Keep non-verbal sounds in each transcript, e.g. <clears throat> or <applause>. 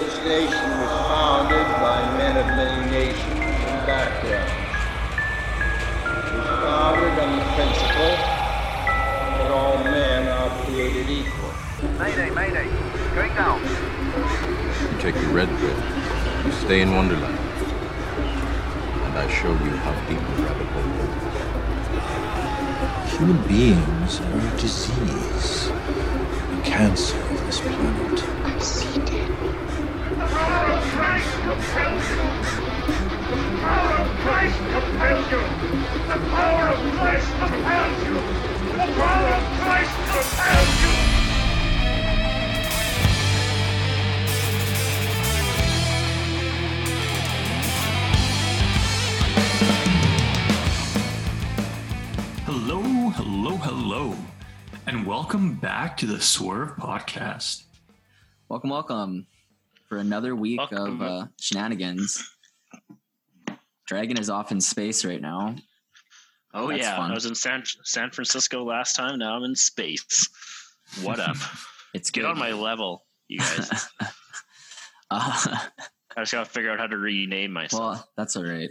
This nation was founded by men of many nations and backgrounds. It was founded on the principle that all men are created equal. Mayday, mayday. Going down. You take the red pill, you stay in Wonderland, and I show you how deep the rabbit hole goes. Human beings are a disease, a cancer of this planet. I see dead. Welcome back to the Swerve Podcast. Welcome, welcome for another week Welcome. of uh, shenanigans. Dragon is off in space right now. Oh That's yeah, fun. I was in San San Francisco last time. Now I'm in space. What up? <laughs> It's Get good. on my level, you guys. <laughs> uh, <laughs> I just gotta figure out how to rename myself. well, that's all right.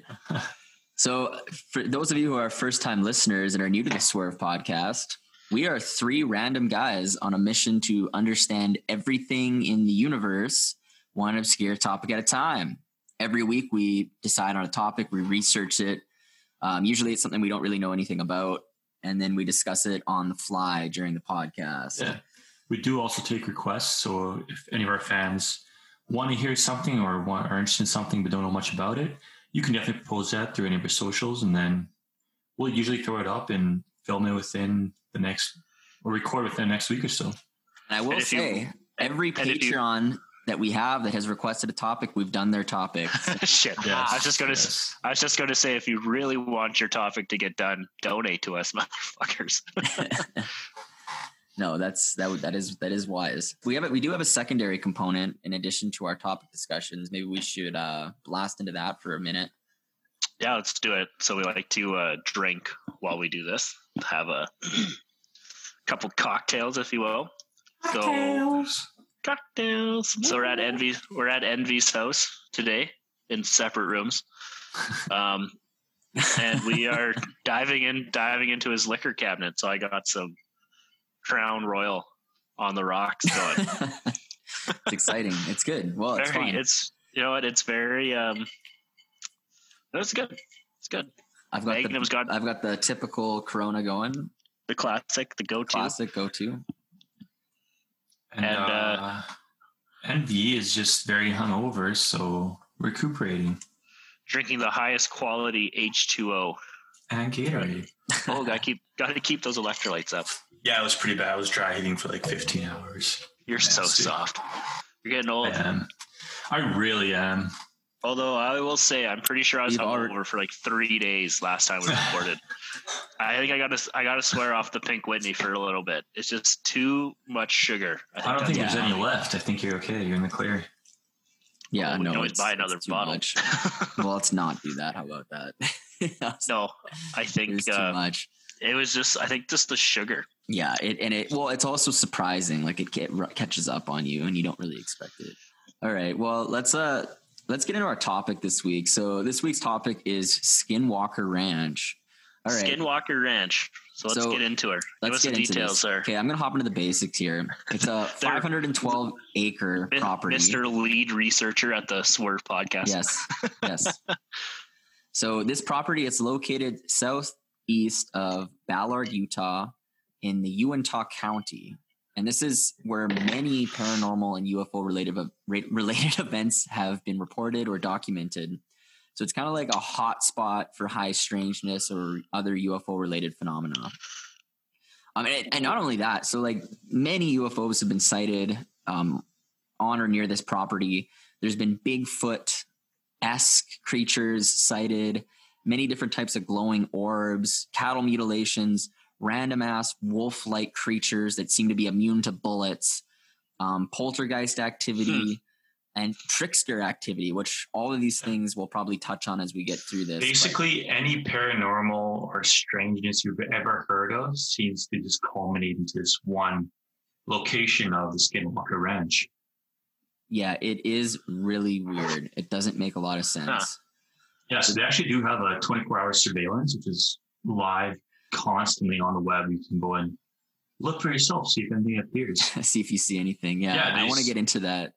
So, for those of you who are first time listeners and are new to the Swerve podcast, we are three random guys on a mission to understand everything in the universe, one obscure topic at a time. Every week, we decide on a topic, we research it. Um, usually, it's something we don't really know anything about, and then we discuss it on the fly during the podcast. Yeah. We do also take requests, so if any of our fans want to hear something or want, are interested in something but don't know much about it, you can definitely propose that through any of our socials, and then we'll usually throw it up and film it within the next or record within the next week or so. And I will And if you- say, every and if you- Patreon that we have that has requested a topic, we've done their topic. <laughs> Shit. Yes, I was just gonna. yes. I was just gonna say, if you really want your topic to get done, donate to us, <laughs> motherfuckers. <laughs> no, that's that that is that is wise. We have it. We do have a secondary component in addition to our topic discussions. Maybe we should uh, blast into that for a minute. yeah, let's do it. So we like to uh, drink while we do this. Have a <clears throat> couple cocktails, if you will. So cocktails. So we're at Envy. We're at Envy's house today in separate rooms, <laughs> um, and we are diving in, diving into his liquor cabinet. So I got some Crown Royal on the rocks going. <laughs> it's exciting. It's good. Well, it's very, fine. it's you know what? It's very. um It's good. It's good. I've got Magnum's the, got- I've got the typical Corona going. The classic, the go-to. Classic go to. And, And, uh, uh, Envy is just very hungover, so recuperating. Drinking the highest quality H2O. And Gatorade. Oh, gotta <laughs> keep gotta keep those electrolytes up. Yeah, it was pretty bad. I was dry heating for like 15 hours. You're so Nasty. soft. You're getting old. I am. I really am. Although I will say, I'm pretty sure I was You've hungover already- for like three days last time we recorded. <laughs> I think I got to I got to swear off the Pink Whitney for a little bit. It's just too much sugar. I don't think there's any left. I think you're okay. You're in the clear. Yeah, Well, we no. can always it's- buy another too bottle. much. <laughs> well, let's not do that. How about that? <laughs> no, I it think was too uh, much. it was just I think just the sugar. Yeah, it and it well, it's also surprising. Like it ca- catches up on you, and you don't really expect it. All right, well let's uh let's get into our topic this week. So this week's topic is Skinwalker Ranch. All right, Skinwalker Ranch. So let's So, get into her. Give let's us the get into details, this. sir. Okay, I'm gonna hop into the basics here. It's a <laughs> 512 acre Mi- property. Mr. Lead Researcher at the Swerve Podcast. Yes, yes. <laughs> so this property is located southeast of Ballard, Utah, in the Uintah County, and this is where many paranormal and UFO related <laughs> related events have been reported or documented. So it's kind of like a hot spot for high strangeness or other UFO related phenomena. Um, and, and not only that, so like many UFOs have been sighted um, on or near this property. There's been Bigfoot esque creatures sighted, many different types of glowing orbs, cattle mutilations, random ass wolf like creatures that seem to be immune to bullets, um, poltergeist activity, and trickster activity, which all of these things we'll probably touch on as we get through this. but- Basically, any paranormal or strangeness you've ever heard of seems to just culminate into this one location of the Skinwalker Ranch. Yeah, it is really weird. It doesn't make a lot of sense. Huh. Yeah, so they actually do have a 24 hour surveillance, which is live constantly on the web. You can go and look for yourself, see if anything appears. <laughs> see if you see anything. Yeah, Yeah, I want to get into that.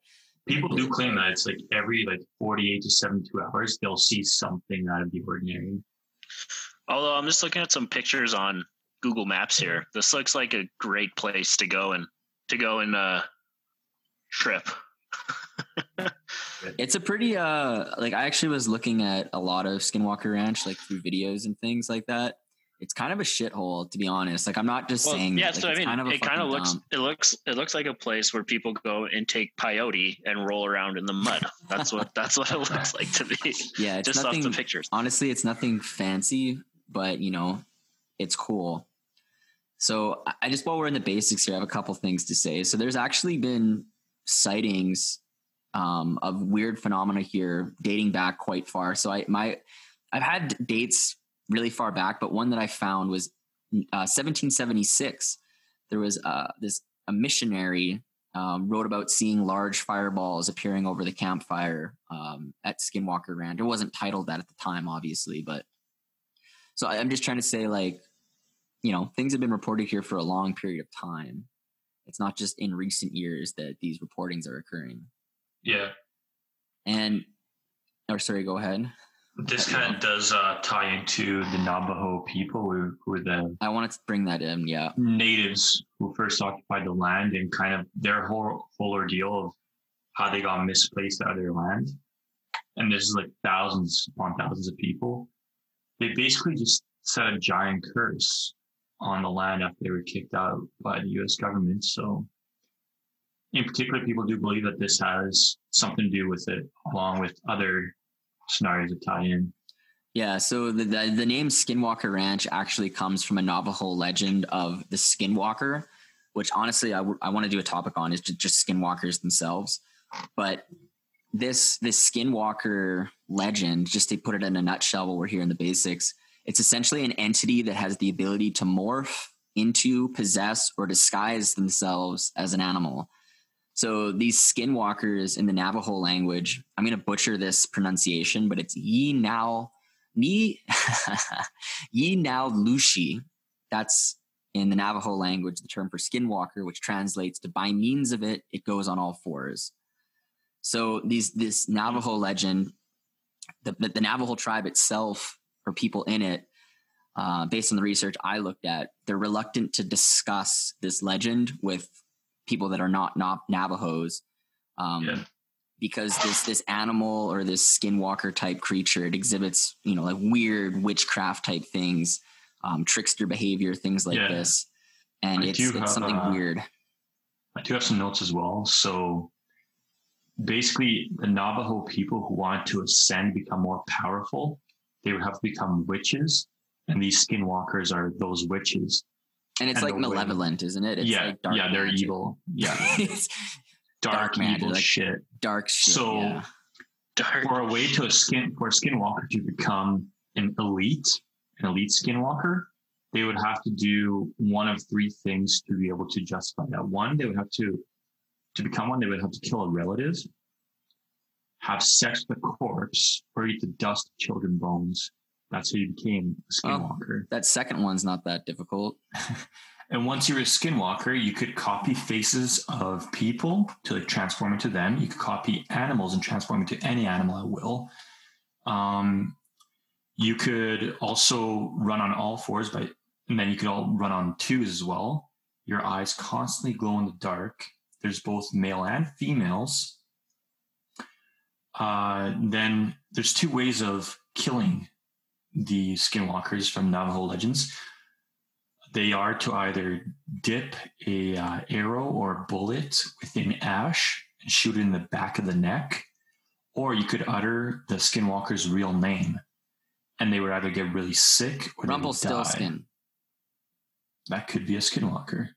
People do claim that it's like every like 48 to 72 hours, they'll see something out of the ordinary. Although I'm just looking at some pictures on Google Maps here. This looks like a great place to go and to go and uh trip. <laughs> It's a pretty uh like I actually was looking at a lot of Skinwalker Ranch like through videos and things like that. It's kind of a shithole to be honest. Like I'm not just Well, saying yeah, that. Like, so I mean, kind of it kind of looks dump. it looks it looks like a place where people go and take peyote and roll around in the mud. That's what <laughs> that's what it looks like to me. Yeah, just nothing. off the pictures. Honestly, it's nothing fancy, but you know, it's cool. So I- I just while we're in the basics here, I have a couple things to say. So there's actually been sightings um, of weird phenomena here dating back quite far. So I my I've had dates really far back, but one that I found was uh, 1776. There was uh, this a missionary um, wrote about seeing large fireballs appearing over the campfire um, at Skinwalker Ranch. It wasn't titled that at the time, obviously, but so I- I'm just trying to say, like, you know, things have been reported here for a long period of time. It's not just in recent years that these reportings are occurring. Yeah. And, or sorry, go ahead. This kind of does uh, tie into the Navajo people who, are the I wanted to bring that in. Yeah. natives who first occupied the land and kind of their whole, whole ordeal of how they got misplaced out of their land. And this is like thousands upon thousands of people. They basically just set a giant curse on the land after they were kicked out by the US government. So, in particular, people do believe that this has something to do with it, along with other that tie in. Yeah, so the, the the name Skinwalker Ranch actually comes from a Navajo legend of the Skinwalker, which honestly I, w- I want to do a topic on is ju- just skinwalkers themselves. But this this Skinwalker legend, just to put it in a nutshell, while we're here in the basics, it's essentially an entity that has the ability to morph into, possess, or disguise themselves as an animal. So these skinwalkers in the Navajo language, I'm going to butcher this pronunciation, but it's Yi Now Ni <laughs> Yi Now Lushi. That's in the Navajo language the term for skinwalker, which translates to by means of it, it goes on all fours. So these this Navajo legend, the, the, the Navajo tribe itself or people in it, uh, based on the research I looked at, they're reluctant to discuss this legend with people that are not, not Navajos. Um, Yeah. Because this this animal or this skinwalker type creature, it exhibits you know like weird witchcraft type things, um, trickster behavior, things like Yeah. this, and I it's it's have, something uh, weird. I do have some notes as well. So basically, the Navajo people who wanted to ascend, become more powerful, they would have to become witches. And these skinwalkers are those witches. And it's and like the way- malevolent, isn't it? It's yeah, like dark yeah, they're magic. evil. Yeah, it's dark, Dark magic, evil like- shit. dark shit. So- yeah. Dark. For a way to a skin for a skinwalker to become an elite, an elite skinwalker, they would have to do one of three things to be able to justify that. One, they would have to to become one, they would have to kill a relative, have sex with a corpse, or eat the dust of children bones. That's how you became skinwalker. that second one's not that difficult. <laughs> And once you're a skinwalker, you could copy faces of people to like transform into them. You could copy animals and transform into any animal at will. Um, you could also run on all fours, by, and then you could all run on twos as well. Your eyes constantly glow in the dark. There's both male and females. Uh, then there's two ways of killing the skinwalkers from Navajo legends they are to either dip a uh, arrow or bullet within ash and shoot it in the back of the neck, or you could utter the skinwalker's real name, and they would either get really sick or die. Rumpelstiltskin. That could be a skinwalker.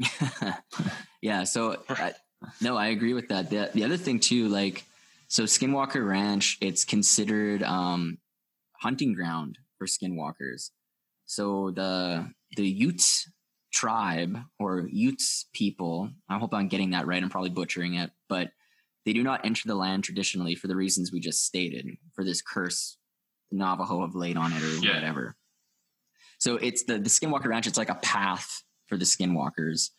<laughs> yeah. So I, no, I agree with that. The, the other thing too, like, so Skinwalker Ranch, it's considered um, hunting ground for skinwalkers. So the the Ute tribe or Utes people, I hope I'm getting that right. I'm probably butchering it, but they do not enter the land traditionally for the reasons we just stated, for this curse Navajo have laid on it or Yeah. whatever. So it's the the Skinwalker Ranch. It's like a path for the Skinwalkers,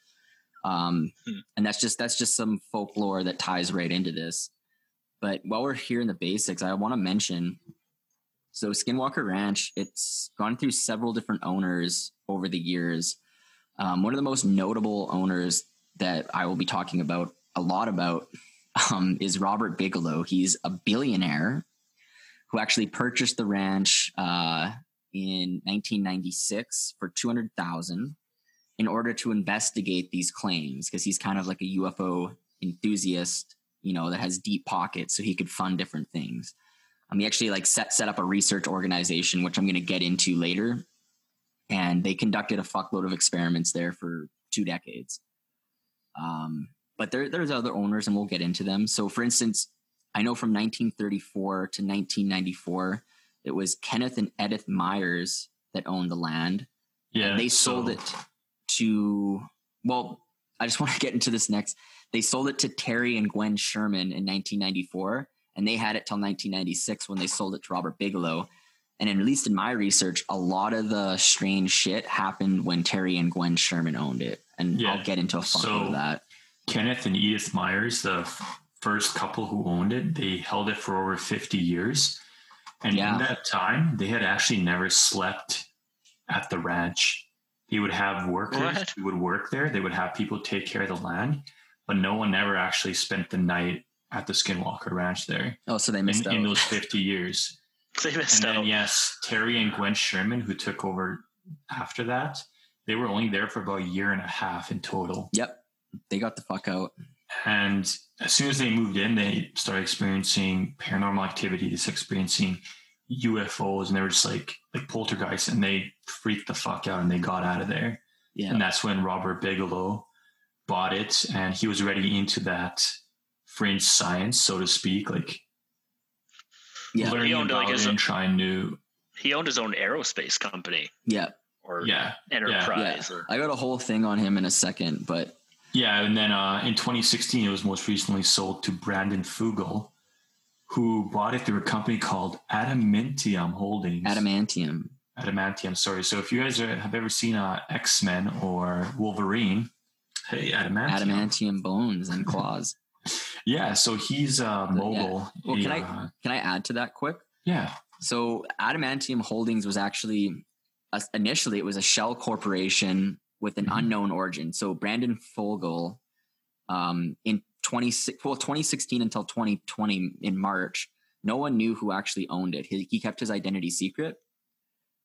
um, Hmm. and that's just that's just some folklore that ties right into this. But while we're here in the basics, I want to mention so Skinwalker Ranch. It's gone through several different owners over the years. Um, one of the most notable owners that I will be talking about a lot about <laughs> um, is Robert Bigelow. He's a billionaire who actually purchased the ranch uh, in 1996 for 200,000 in order to investigate these claims because he's kind of like a UFO enthusiast, you know, that has deep pockets so he could fund different things. Um, he actually like set set up a research organization, which I'm going to get into later, and they conducted a fuckload of experiments there for two decades. Um, but there, there's other owners, and we'll get into them. So, for instance, I know from 1934 to 1994, it was Kenneth and Edith Meyers that owned the land. Yeah, they sold so- it to. Well, I just <laughs> want to get into this next. They sold it to Terry and Gwen Sherman in 1994, and they had it till 1996 when they sold it to Robert Bigelow. And at least in my research, a lot of the strange shit happened when Terry and Gwen Sherman owned it, and Yeah. I'll get into a fuck So- of that. Kenneth and Edith Meyers, the f- first couple who owned it, they held it for over 50 years. And Yeah. in that time, they had actually never slept at the ranch. They would have workers What? who would work there. They would have people take care of the land, but no one ever actually spent the night at the Skinwalker Ranch there Oh, so they missed in out. In those 50 years. <laughs> They missed And then, out. yes, Terry and Gwen Sherman, who took over after that, they were only there for about a year and a half in total. Yep, they got the fuck out. And as soon as they moved in, they started experiencing paranormal activity, just experiencing UFOs, and they were just like like poltergeists, and they freaked the fuck out and they got out of there. Yeah, And that's when Robert Bigelow bought it, and he was already into that fringe science, so to speak, like yeah, He learning owned, like, about his- it and trying to, He owned his own aerospace company yeah. or yeah, enterprise. Yeah, Or, I got a whole thing on him in a second, but Yeah, and then uh, in 2016, it was most recently sold to Brandon Fugal, who bought it through a company called Adamantium Holdings. adamantium. Adamantium, sorry. So if you guys are, have ever seen uh, X Men or Wolverine, hey, Adamantium. adamantium bones and claws. Yeah, so he's uh, mogul. Well, a, can I uh, can I add to that quick? yeah, So Adamantium Holdings was actually uh, initially it was a shell corporation with an Mhm. unknown origin. So Brandon Fugal, um, in 20, well, 2016 until 2020 in March, no one knew who actually owned it. He, he kept his identity secret.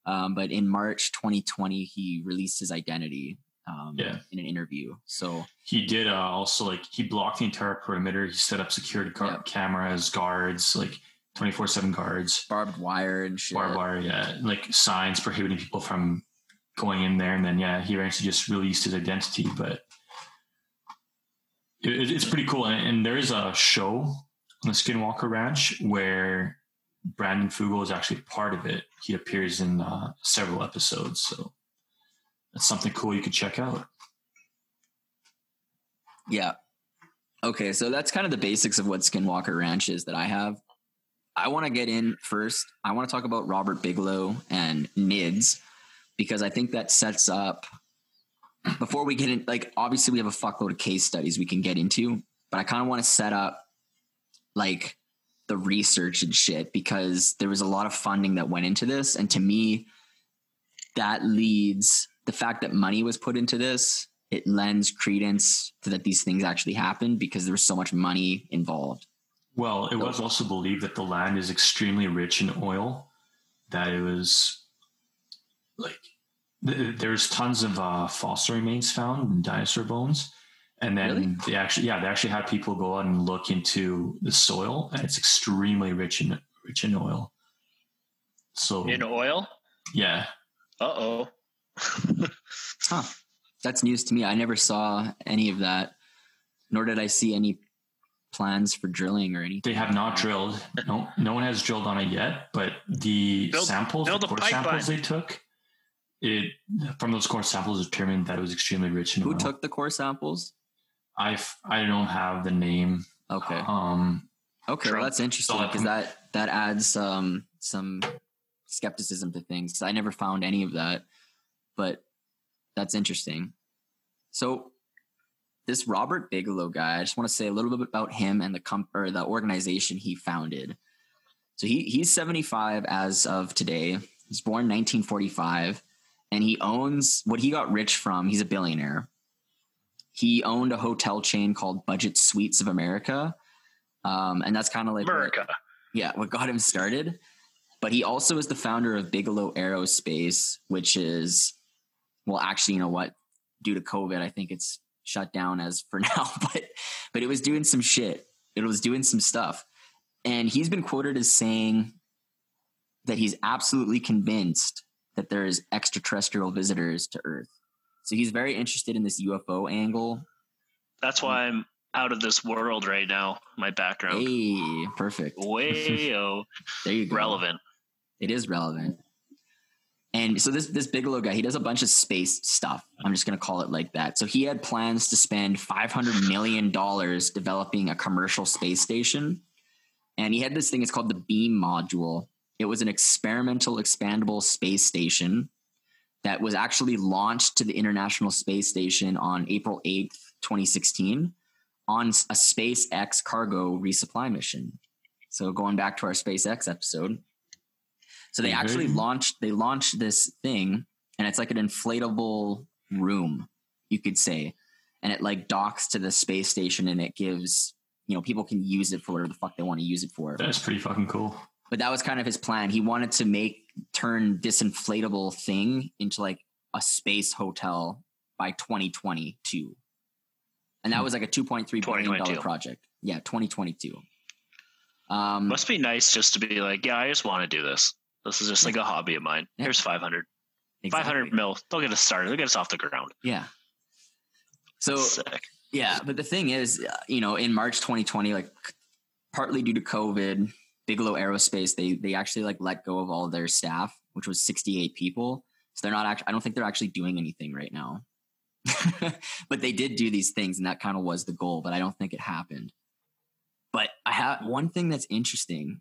Um, but in March 2020, he released his identity um, Yeah. in an interview. So he did uh, also like he blocked the entire perimeter. He set up security car- Yep. cameras, guards, like 24 7 guards. barbed wire and shit. barbed wire, yeah, like signs prohibiting people from going in there. And then, yeah, he eventually just released his identity. But it, it's pretty cool. And, and there is a show on the Skinwalker Ranch where Brandon Fugal is actually part of it. He appears in uh, several episodes. So that's something cool you could check out. Yeah. Okay, so that's kind of the basics of what Skinwalker Ranch is that I have. I want to get in first. I want to talk about Robert Bigelow and NIDS because I think that sets up before we get in like obviously we have a fuckload of case studies we can get into, but I kind of want to set up like the research and shit because there was a lot of funding that went into this and to me that leads the fact that money was put into this it lends credence to that these things actually happened because there was so much money involved Well, it was also believed that the land is extremely rich in oil, that it was like th- there's tons of uh, fossil remains found in dinosaur bones. And then Really? they actually, yeah, they actually had people go out and look into the soil, and it's extremely rich in rich in oil. So in oil? yeah, Uh oh. <laughs> huh that's news to me i never saw any of that nor did i see any plans for drilling or anything they have not drilled. No, no one has drilled on it yet. But the Build- samples, build the core pipeline. samples they took, it from those core samples determined that it was extremely rich in Who oil. took the core samples? I I don't have the name. Okay. Um. Okay, well, that's interesting So, because that that adds um, some skepticism to things. I never found any of that, but that's interesting. So this Robert Bigelow guy, I just want to say a little bit about him and the comp- or the organization he founded. So he he's 75 as of today. He's born 1945 and he owns what he got rich from. He's a billionaire. He owned a hotel chain called Budget Suites of America. Um, and that's kind of like what- America. yeah, what got him started. But he also is the founder of Bigelow Aerospace, which is, well, actually, you know what? Due to COVID, I think it's shut down as for <laughs> now. But but it was doing some shit. It was doing some stuff, and he's been quoted as saying that he's absolutely convinced that there is extraterrestrial visitors to Earth. So he's very interested in this UFO angle. That's why I'm out of this world right now. My background. Hey, perfect. Way <laughs> There you go. relevant. It is relevant. And so this this Bigelow guy, he does a bunch of space stuff. I'm just going to call it like that. So he had plans to spend 500 million dollars developing a commercial space station. And he had this thing it's called the Beam module. It was an experimental expandable space station that was actually launched to the International Space Station on April 8th, 2016 on a SpaceX cargo resupply mission. So going back to our SpaceX episode, so they Mhm. actually launched they launched this thing, and it's like an inflatable room, you could say, and it like docks to the space station, and it gives you know people can use it for whatever the fuck they want to use it for. That's pretty fucking cool. But that was kind of his plan. He wanted to make turn this inflatable thing into like a space hotel by 2022. And that was like a 2.3 billion dollar project. Yeah, 2022. Um, Must be nice just to be like, yeah, I just want to do this. This is just like a hobby of mine. Yeah. Here's 500. exactly. 500 mil. They'll get us started. They'll get us off the ground. Yeah. So Sick. Yeah, but the thing is, uh, you know, in March 2020, like partly due to COVID, Bigelow Aerospace they they actually like let go of all their staff, which was 68 people. So they're not actually. I don't think they're actually doing anything right now. <laughs> but they did do these things, and that kind of was the goal. But I don't think it happened. But I have one thing that's interesting.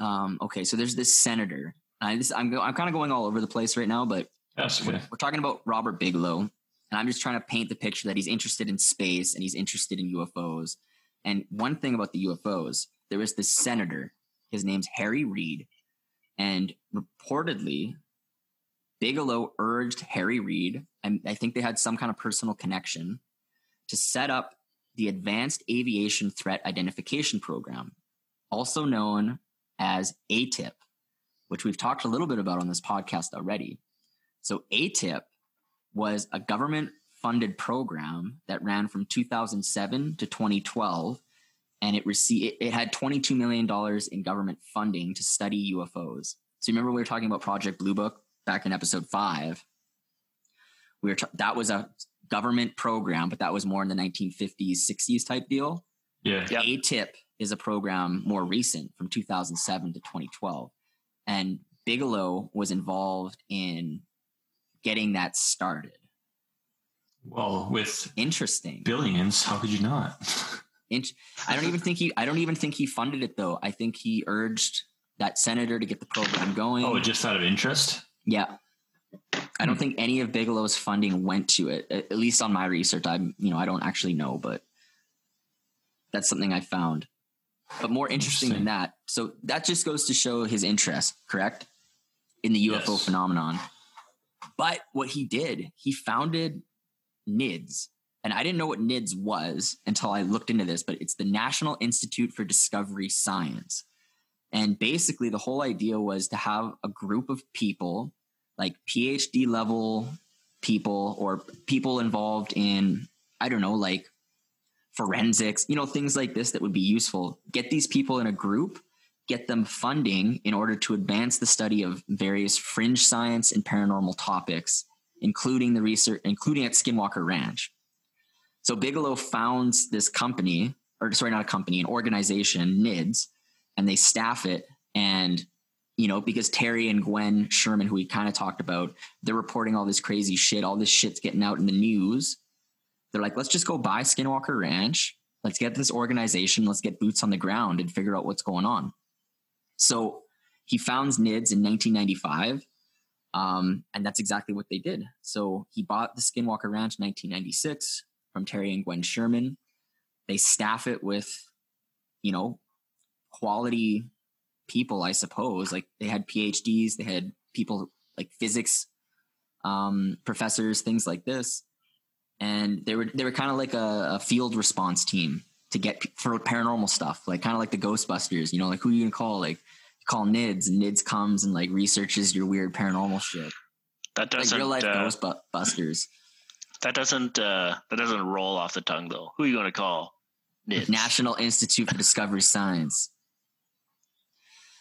Um, okay, so there's this senator. I, this, I'm go, I'm kind of going all over the place right now, but okay. we're talking about Robert Bigelow, and I'm just trying to paint the picture that he's interested in space and he's interested in UFOs. And one thing about the UFOs, there was this senator. His name's Harry Reid, and reportedly, Bigelow urged Harry Reid, and I think they had some kind of personal connection, to set up the Advanced Aviation Threat Identification Program, also known as ATIP, which we've talked a little bit about on this podcast already. So ATIP was a government funded program that ran from 2007 to 2012 and it received it had 22 million dollars in government funding to study UFOs. So remember we were talking about Project Blue Book back in episode 5. We were ta- that was a government program but that was more in the 1950s 60s type deal. Yeah. Yep. ATIP is a program more recent from 2007 to 2012. And Bigelow was involved in getting that started. Well, with Interesting. billions, how could you not? <laughs> Int- I don't even think he I don't even think he funded it though. I think he urged that senator to get the program going. oh, just out of interest? yeah. I don't hmm. think any of Bigelow's funding went to it. At at least on my research, I'm you know I don't actually know, but that's something I found. But more interesting than that, so that just goes to show his interest, correct, in the UFO Yes. phenomenon. But what he did, he founded NIDS, and I didn't know what NIDS was until I looked into this. But it's the National Institute for Discovery Science, and basically the whole idea was to have a group of people, like PhD level people or people involved in I don't know, like forensics, you know, things like this that would be useful. Get these people in a group, get them funding in order to advance the study of various fringe science and paranormal topics, including the research, including at Skinwalker Ranch. So Bigelow founds this company, or sorry, not a company, an organization, NIDS, and they staff it. And you know, because Terry and Gwen Sherman, who we kind of talked about, they're reporting all this crazy shit. All this shit's getting out in the news. They're like, let's just go buy Skinwalker Ranch. Let's get this organization. Let's get boots on the ground and figure out what's going on. So he founds NIDS in 1995. Um, and that's exactly what they did. So he bought the Skinwalker Ranch in 1996 from Terry and Gwen Sherman. They staff it with, you know, quality people, I suppose. Like they had PhDs, they had people like physics um, professors, things like this, and they were they were kind of like a, a, field response team to get for paranormal stuff, like kind of like the Ghostbusters. You know, like who are you gonna call? Like call NIDS, and NIDS comes and like researches your weird paranormal shit. That doesn't like real life uh, Ghostbusters. That doesn't uh, that doesn't roll off the tongue though. Who are you gonna call? NIDS. National Institute for Discovery Science.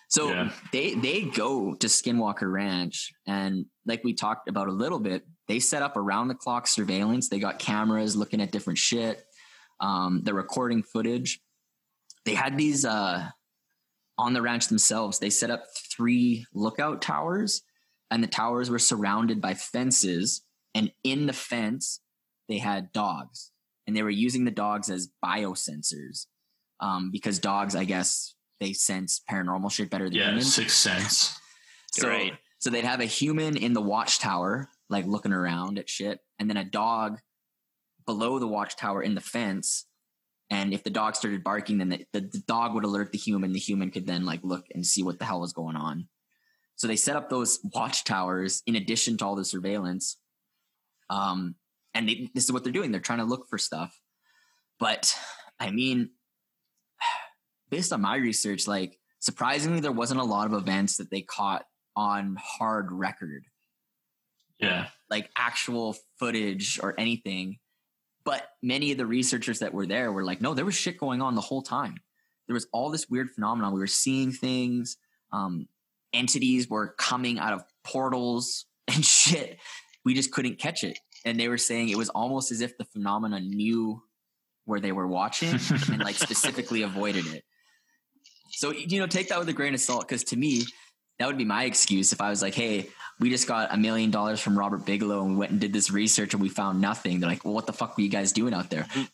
So Yeah. they they go to Skinwalker Ranch and like we talked about a little bit, they set up around the clock surveillance. They got cameras looking at different shit. Um, they're recording footage. They had these uh, on the ranch themselves. They set up three lookout towers, and the towers were surrounded by fences. And in the fence, they had dogs, and they were using the dogs as biosensors um, because dogs, I guess, they sense paranormal shit better than Yeah, humans. sixth sense. <laughs> So, Right. so they'd have a human in the watchtower, like looking around at shit, and then a dog below the watchtower in the fence. And if the dog started barking, then the, the, the dog would alert the human. The human could then like look and see what the hell was going on. So they set up those watchtowers in addition to all the surveillance. Um, and they, this is what they're doing. They're trying to look for stuff. But I mean, based on my research, like surprisingly, there wasn't a lot of events that they caught on hard record, Yeah. like actual footage or anything. But many of the researchers that were there were like, no, there was shit going on the whole time. There was all this weird phenomenon. We were seeing things. Um, entities were coming out of portals <laughs> and shit. We just couldn't catch it. And they were saying it was almost as if the phenomena knew where they were watching and like <laughs> specifically avoided it. So you know, take that with a grain of salt because to me, that would be my excuse if I was like, "Hey, we just got a million dollars from Robert Bigelow and we went and did this research and we found nothing." They're like, "Well, what the fuck were you guys doing out there?" Mm.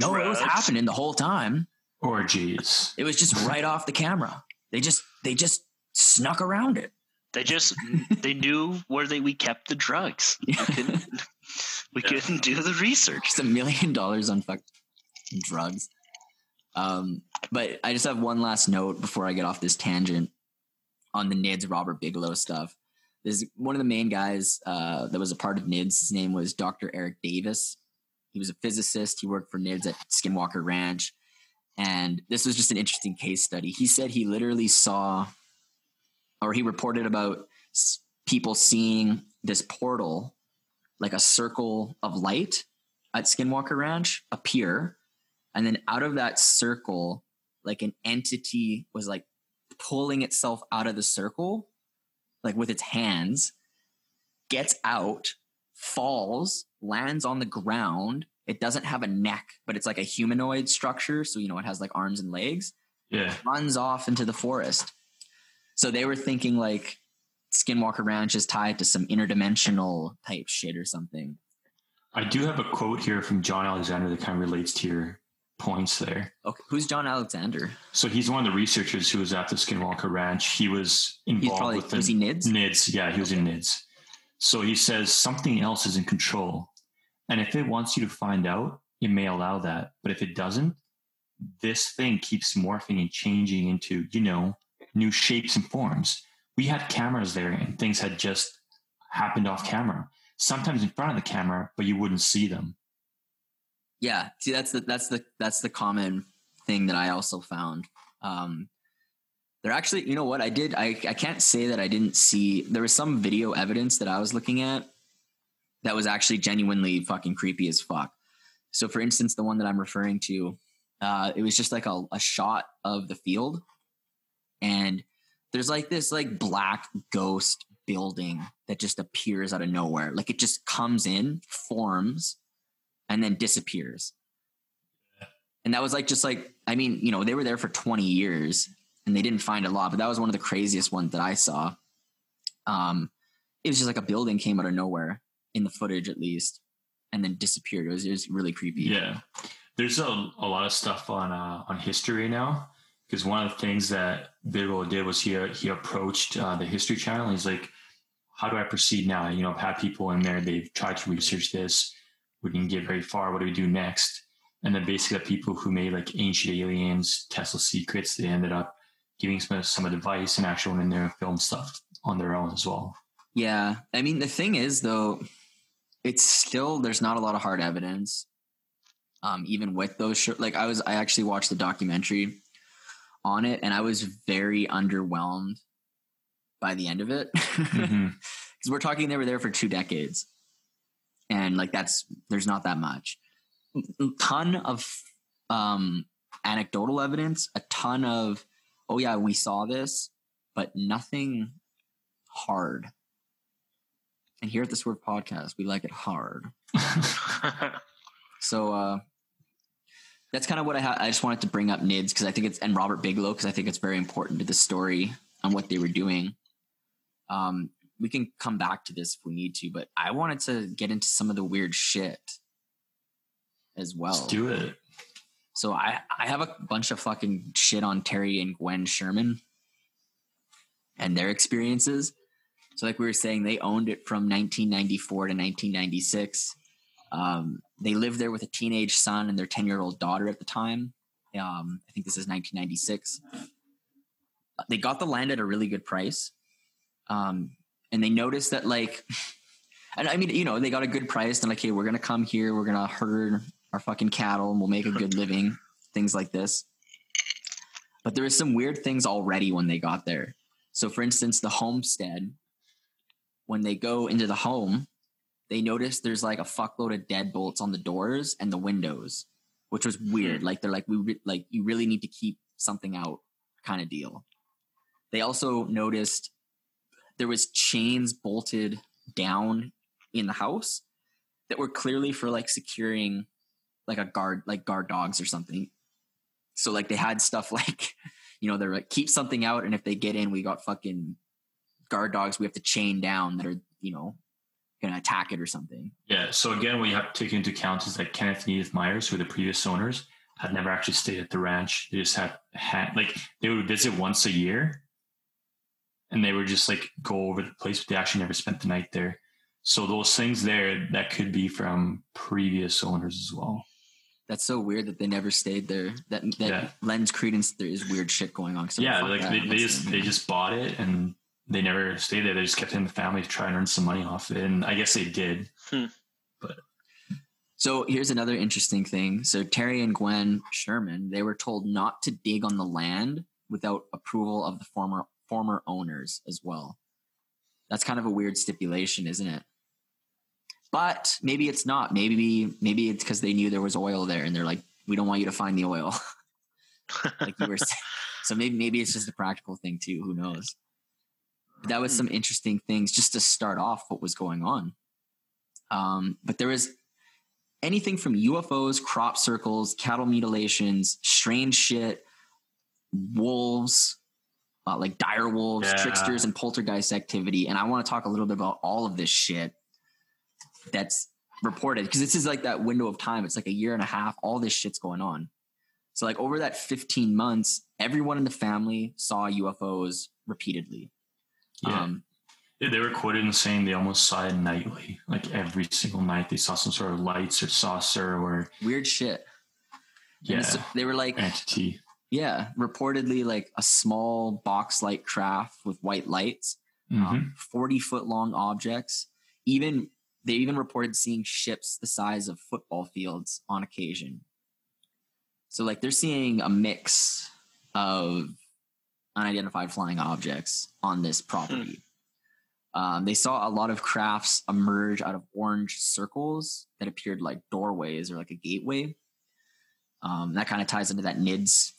No, it was happening the whole time. Orgies. It was just right off the camera. They just they just snuck around it. They just they knew where they we kept the drugs. We couldn't <laughs> we couldn't do the research. It's a million dollars on fuck drugs. Um, but I just have one last note before I get off this tangent on the NIDS Robert Bigelow stuff. There's one of the main guys uh, that was a part of NIDS. His name was Dr. Eric Davis. He was a physicist. He worked for NIDS at Skinwalker Ranch. And this was just an interesting case study. He said he literally saw, or he reported about people seeing this portal, like a circle of light at Skinwalker Ranch appear. And then out of that circle, like an entity was like pulling itself out of the circle, like with its hands, gets out, falls, lands on the ground. It doesn't have a neck, but it's like a humanoid structure. So, you know, it has like arms and legs, Yeah. runs off into the forest. So they were thinking like Skinwalker Ranch is tied to some interdimensional type shit or something. I do have a quote here from John Alexander that kind of relates to your points there. Okay, who's John Alexander? So he's one of the researchers who was at the Skinwalker Ranch. He was involved probably with the was he NIDS? NIDS. Yeah, he was in NIDS. So he says something else is in control. And if it wants you to find out, it may allow that. But if it doesn't, this thing keeps morphing and changing into, you know, new shapes and forms. We had cameras there and things had just happened off camera, sometimes in front of the camera, but you wouldn't see them. Yeah, see that's the that's the that's the common thing that I also found. Um there actually, you know what I did I I can't say that I didn't see there was some video evidence that I was looking at that was actually genuinely fucking creepy as fuck. So for instance, the one that I'm referring to, uh it was just like a, a shot of the field and there's like this like black ghost building that just appears out of nowhere. Like it just comes in, forms, and then disappears. And that was like just like I mean, you know, they were there for 20 years and they didn't find a lot, but that was one of the craziest ones that I saw. Um, it was just like a building came out of nowhere in the footage, at least, and then disappeared. It was, it was really creepy. Yeah, there's a, a lot of stuff on uh, on history now because one of the things that Bidwell did was he he approached uh, the History Channel. He's like, "How do I proceed now? You know, I've had people in there. They've tried to research this. We didn't get very far. What do we do next?" And then basically, the people who made like Ancient Aliens, Tesla Secrets, they ended up giving some some advice and actually went in there and filmed stuff on their own as well. Yeah, I mean, the thing is though, it's still there's not a lot of hard evidence. Um, even with those, sh- like I was, I actually watched the documentary on it, and I was very underwhelmed by the end of it <laughs> <laughs> because Mhm. we're talking they were there for two decades, and like that's there's not that much. A ton of um, anecdotal evidence, a ton of oh yeah we saw this, but nothing hard. And here at the Swerve Podcast, we like it hard. So uh, that's kind of what I ha- I just wanted to bring up Nids because I think it's and Robert Bigelow because I think it's very important to the story and what they were doing. Um, we can come back to this if we need to, but I wanted to get into some of the weird shit as well. Let's do it. So I I have a bunch of fucking shit on Terry and Gwen Sherman and their experiences. So like we were saying, they owned it from 1994 to 1996. Um, they lived there with a teenage son and their 10 year old daughter at the time. Um, I think this is 1996. They got the land at a really good price. Um, and they noticed that like, <sighs> and I mean, you know, they got a good price. And like, hey, we're gonna come here, we're gonna herd our fucking cattle, and we'll make a good living. <laughs> Things like this. But there was some weird things already when they got there. So, for instance, the homestead, when they go into the home, they notice there's like a fuckload of deadbolts on the doors and the windows, which was hmm. weird. Like they're like, we re- like you really need to keep something out, kind of deal. They also noticed there was chains bolted down in the house that were clearly for like securing like a guard like guard dogs or something so like they had stuff <laughs> like you know they're like keep something out and if they get in we got fucking guard dogs we have to chain down that are you know gonna attack it or something Yeah. So again, you have to take into account is that Kenneth and Edith Meyers, who the previous owners, had never actually stayed at the ranch. They just had, had like they would visit once a year, and they would just like go over the place, but they actually never spent the night there. So those things there that could be from previous owners as well. that's so weird that they never stayed there that that Yeah. lends credence there is weird shit going on so yeah, like they, they not just staying they just bought it and they never stayed there. They just kept it in the family to try and earn some money off it, and I guess they did. Hmm. But so here's another interesting thing. So Terry and Gwen Sherman, they were told not to dig on the land without approval of the former former owners as well. That's kind of a weird stipulation, isn't it? But maybe it's not. Maybe maybe it's because they knew there was oil there, and they're like, "We don't want you to find the oil." <laughs> like you were saying. <laughs> So maybe maybe it's just a practical thing too. Who knows? But that was some interesting things just to start off what was going on. Um, but there was anything from UFOs, crop circles, cattle mutilations, strange shit, wolves, uh, like dire wolves, Yeah. tricksters, and poltergeist activity. And I want to talk a little bit about all of this shit that's reported because this is like that window of time. It's like a year and a half. All this shit's going on. So like over that 15 months, everyone in the family saw UFOs repeatedly. Yeah. Um, They they were quoted in saying they almost saw it nightly, like every single night. They saw some sort of lights or saucer or weird shit. Yeah, it's- they were like, entity. Yeah, reportedly like a small box-like craft with white lights, Mhm. um, forty foot long objects. Even they even reported seeing ships the size of football fields on occasion. So like they're seeing a mix of unidentified flying objects on this property. Um, they saw a lot of crafts emerge out of orange circles that appeared like doorways or like a gateway. Um, that kind of ties into that NIDS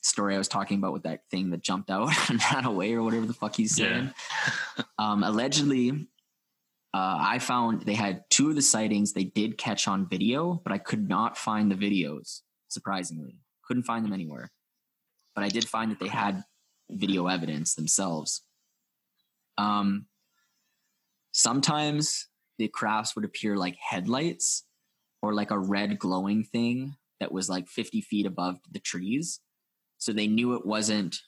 story I was talking about with that thing that jumped out <laughs> and ran away or whatever the fuck he's saying. <laughs> um, allegedly, uh, I found they had two of the sightings they did catch on video, but I could not find the videos, surprisingly. Couldn't find them anywhere. But I did find that they had video evidence themselves. Um, sometimes the crafts would appear like headlights or like a red glowing thing that was like 50 feet above the trees. So they knew it wasn't,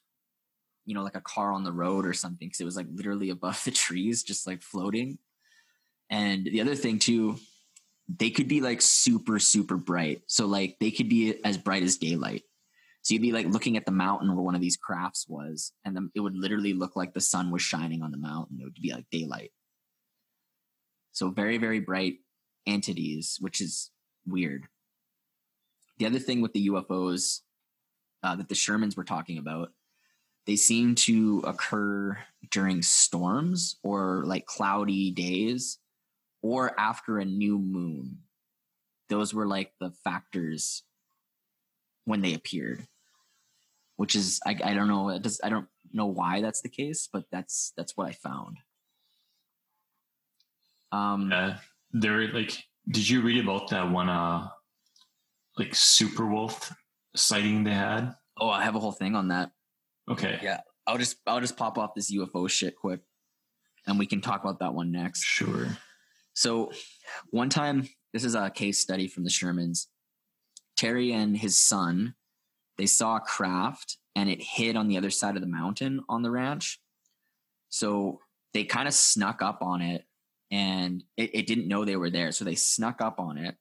you know, like a car on the road or something because it was like literally above <laughs> the trees, just like floating. And the other thing too, they could be like super, super bright. So like they could be as bright as daylight. So you'd be like looking at the mountain where one of these crafts was, and it would literally look like the sun was shining on the mountain. It would be like daylight. So very, very bright entities, which is weird. The other thing with the UFOs uh, that the Shermans were talking about, they seem to occur during storms or like cloudy days or after a new moon. Those were like the factors when they appeared, which is I, I don't know does I don't know why that's the case, but that's that's what I found. Um, Yeah, there. Like, did you read about that one? Uh, like super wolf sighting they had. oh, I have a whole thing on that. Okay. Yeah, I'll just I'll just pop off this UFO shit quick, and we can talk about that one next. Sure. So, one time, this is a case study from the Shermans. Terry and his son, they saw a craft and it hid on the other side of the mountain on the ranch. So they kind of snuck up on it and it, it didn't know they were there. So they snuck up on it.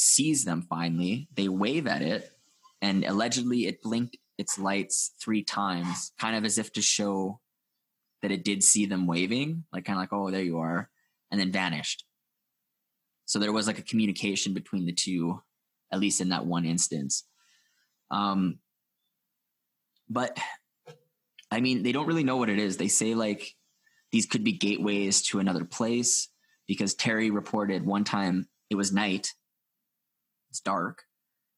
Sees them finally. They wave at it and allegedly it blinked its lights three times, kind of as if to show that it did see them waving, like kind of like, oh, there you are, and then vanished. So there was like a communication between the two, at least in that one instance. Um, but I mean, they don't really know what it is. They say like these could be gateways to another place because Terry reported one time it was night, it's dark.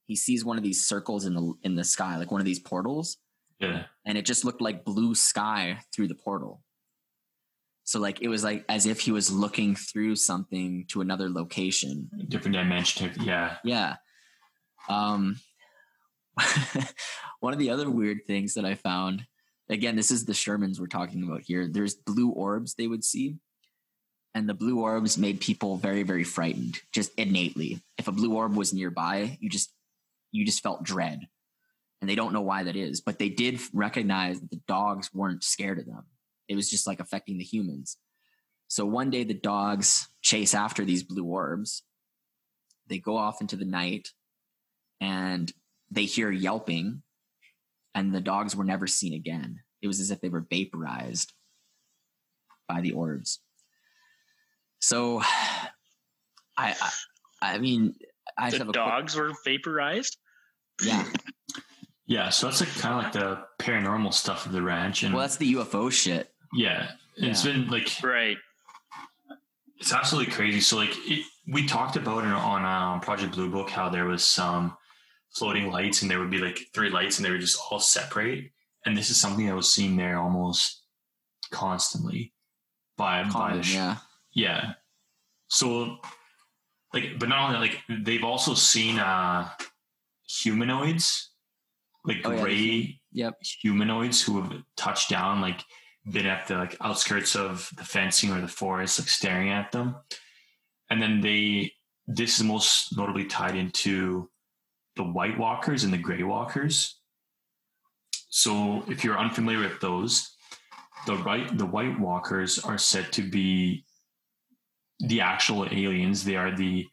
He sees one of these circles in the in the sky, like one of these portals, Yeah. and it just looked like blue sky through the portal. So like it was like as if he was looking through something to another location. Different dimension. Yeah. Yeah. Um <laughs> one of the other weird things that I found, again, this is the Shermans we're talking about here. There's blue orbs they would see. And the blue orbs made people very, very frightened, just innately. If a blue orb was nearby, you just you just felt dread. And they don't know why that is, but they did recognize that the dogs weren't scared of them. It was just like affecting the humans. So one day the dogs chase after these blue orbs. They go off into the night and they hear yelping and the dogs were never seen again. It was as if they were vaporized by the orbs. So <sighs> I I, I mean I just The have a quick- dogs were vaporized. yeah. <laughs> Yeah. So that's like kind of like the paranormal stuff of the ranch, and Well, that's the UFO shit. yeah, it's Yeah. been like Right. it's absolutely crazy. So like it, we talked about it on um, Project Blue Book how there was some floating lights, and there would be like three lights, and they were just all separate. And this is something that was seen there almost constantly by by the sh- yeah. Yeah. So like, but not only like they've also seen uh humanoids, like Oh, yeah, gray Yep. humanoids who have touched down, like been at the like outskirts of the fencing or the forest, like staring at them. And then they this is most notably tied into the White Walkers and the Grey Walkers. So if you're unfamiliar with those, the right the White Walkers are said to be the actual aliens. They are the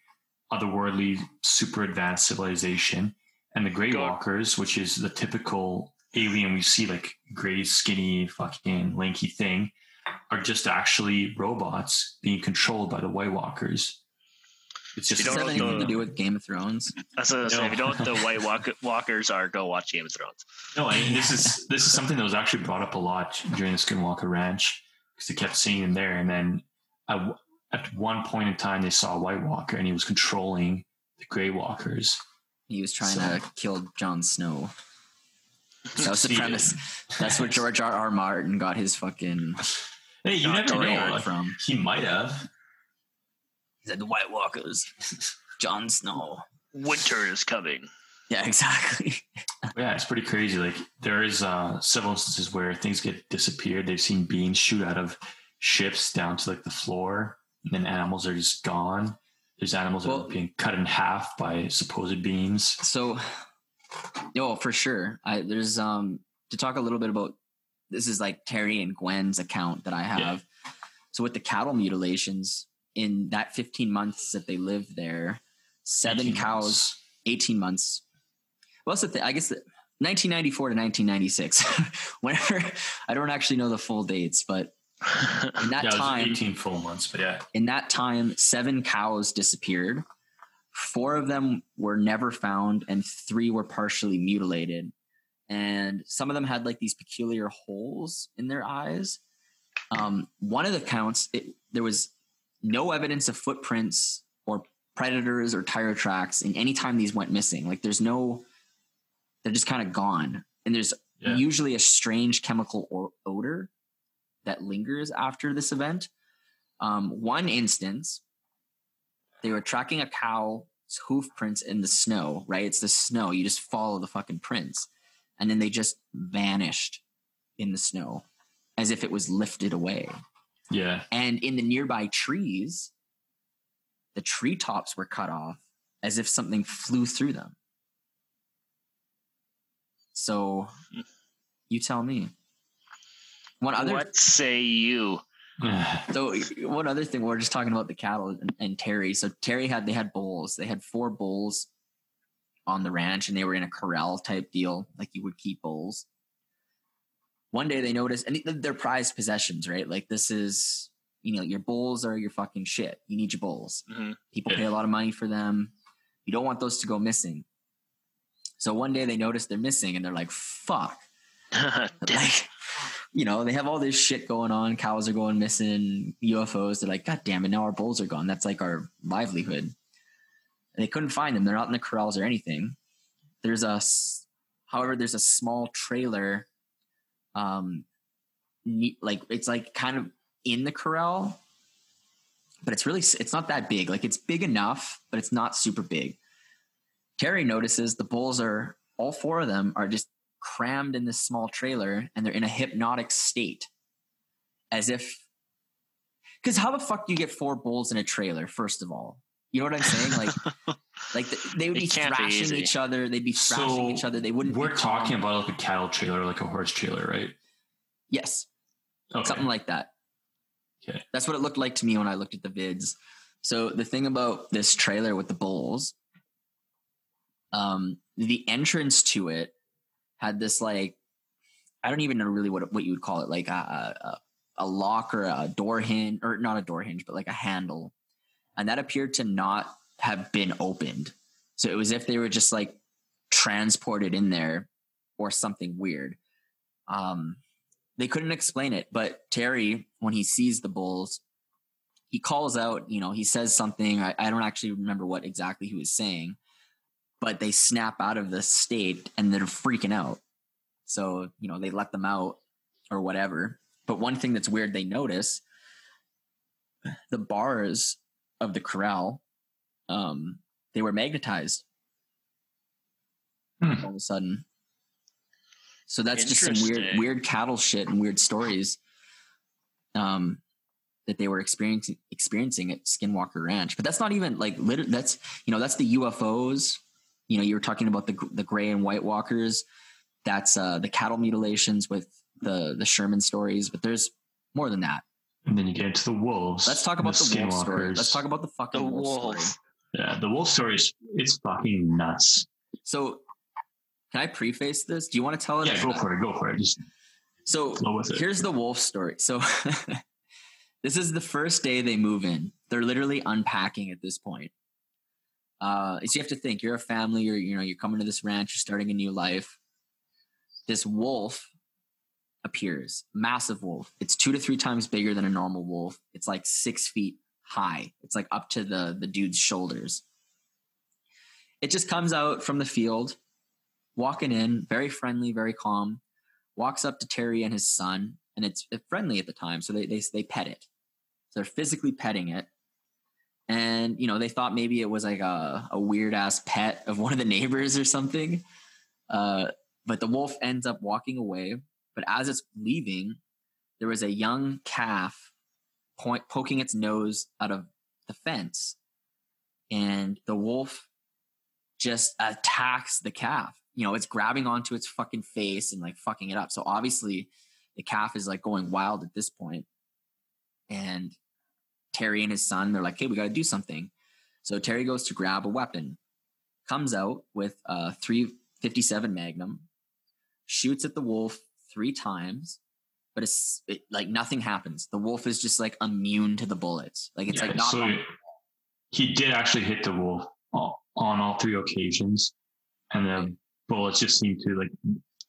otherworldly super advanced civilization. And the Grey Walkers, which is the typical alien we see, like gray, skinny, fucking lanky thing, are just actually robots being controlled by the White Walkers. It's just You Does don't know have anything the- to do with Game of Thrones? That's what I was No. saying. If you don't know what the White Walk- Walkers are, go watch Game of Thrones. No, I mean this is this is something that was actually brought up a lot during the Skinwalker Ranch because they kept seeing them there, and then at, at one point in time they saw a White Walker, and he was controlling the Grey Walkers. He was trying So- to kill Jon Snow. <laughs> That was the premise. That's where George R. R. Martin got his fucking Hey, you never know. Like, from. he might have. He said the White Walkers, Jon Snow. Winter is coming. Yeah, exactly. <laughs> yeah, it's pretty crazy. Like there is uh, several instances where things get disappeared. They've seen beams shoot out of ships down to like the floor, and then animals are just gone. There's animals that are being cut in half by supposed beams. So, oh, for sure. I there's um to talk a little bit about this is like Terry and Gwen's account that I have. So with the cattle mutilations in that 15 months that they lived there, seven 18 cows, months. 18 months. Well, that's the thing. I guess the, 1994 to 1996. <laughs> Whenever I don't actually know the full dates, but in that yeah, it was time, 18 full months, but yeah, in that time, seven cows disappeared. Four of them were never found, and three were partially mutilated. And some of them had like these peculiar holes in their eyes. Um, one of the counts, it, there was no evidence of footprints or predators or tire tracks in any time these went missing. Like there's no, they're just kind of gone. And there's Yeah. usually a strange chemical or odor that lingers after this event. Um, one instance, they were tracking a cow's hoof prints in the snow, right? It's the snow. You just follow the fucking prints. And then they just vanished in the snow as if it was lifted away. yeah. And in the nearby trees, the treetops were cut off as if something flew through them. So you tell me. One other what say you? <sighs> so one other thing, we're just talking about the cattle and, and Terry. So Terry had they had bulls. They had four bulls on the ranch, and they were in a corral type deal, like you would keep bulls. One day they noticed, and they're prized possessions, right? Like this is, you know, your bulls are your fucking shit. You need your bulls. Mhm. People pay a lot of money for them. You don't want those to go missing. So one day they notice they're missing, and they're like, "Fuck." <laughs> like you know they have all this shit going on. Cows are going missing. Ufos they're like god damn it now our bulls are gone. That's like our livelihood. And they couldn't find them. They're not in the corrals or anything. There's a, however there's a small trailer um like it's like kind of in the corral but it's really it's not that big. Like it's big enough but it's not super big. Terry notices the bulls are all four of them are just crammed in this small trailer and they're in a hypnotic state. As if because how the fuck do you get four bulls in a trailer first of all? You know what i'm saying? Like <laughs> like the, they would It be can't be thrashing each other. They'd be thrashing So each other. They wouldn't We're talking calm. about like a cattle trailer, like a horse trailer, right? yes. Okay. something like that. Okay. that's what it looked like to me when i looked at the vids. So the thing about this trailer with the bulls um the entrance to it had this like i don't even know really what what you would call it like a a, a lock or a door hinge or not a door hinge but like a handle. And that appeared to not have been opened. So it was if they were just like transported in there or something weird. Um they couldn't explain it but terry when he sees the bulls he calls out you know he says something. I, I don't actually remember what exactly he was saying but they snap out of the state and they're freaking out so you know they let them out or whatever but one thing that's weird they notice the bars of the corral um they were magnetized Hmm. all of a sudden so that's just some weird weird cattle shit and weird stories um that they were experiencing experiencing at Skinwalker Ranch. But that's not even like lit- that's you know that's the UFOs. You know, you were talking about the the gray and white walkers. That's uh the cattle mutilations with the the Sherman stories, but there's more than that. And then you get into the wolves. Let's talk about the, wolf story. Let's talk about the fucking The wolf story. Yeah, the wolf story is it's fucking nuts. So, can I preface this? Do you want to tell it? Yeah, go for it. Go for it. Just So Flow it. here's the wolf story. So <laughs> this is the first day they move in. They're literally unpacking at this point. Uh, so you have to think you're a family. You're you know you're coming to this ranch. You're starting a new life. This wolf appears, massive wolf. It's two to three times bigger than a normal wolf. It's like six feet high. It's like up to the the dude's shoulders. It just comes out from the field, walking in, very friendly, very calm walks up to Terry and his son, and it's friendly at the time, so they they they pet it. So they're physically petting it, and you know they thought maybe it was like a, a weird ass pet of one of the neighbors or something. Uh, but the wolf ends up walking away. But as it's leaving, there was a young calf point poking its nose out of the fence, and the wolf just attacks the calf. You know, it's grabbing onto its fucking face and like fucking it up. So obviously, the calf is like going wild at this. And Terry and his son, they're like, hey, we got to do something. So Terry goes to grab a weapon, comes out with a 357 Magnum, shoots at the wolf three times, but it's it, like nothing happens. The wolf is just like immune to the bullets. Like it's Yeah, like not. so he did actually hit the wolf all, on all three occasions, and the bullets just seemed to like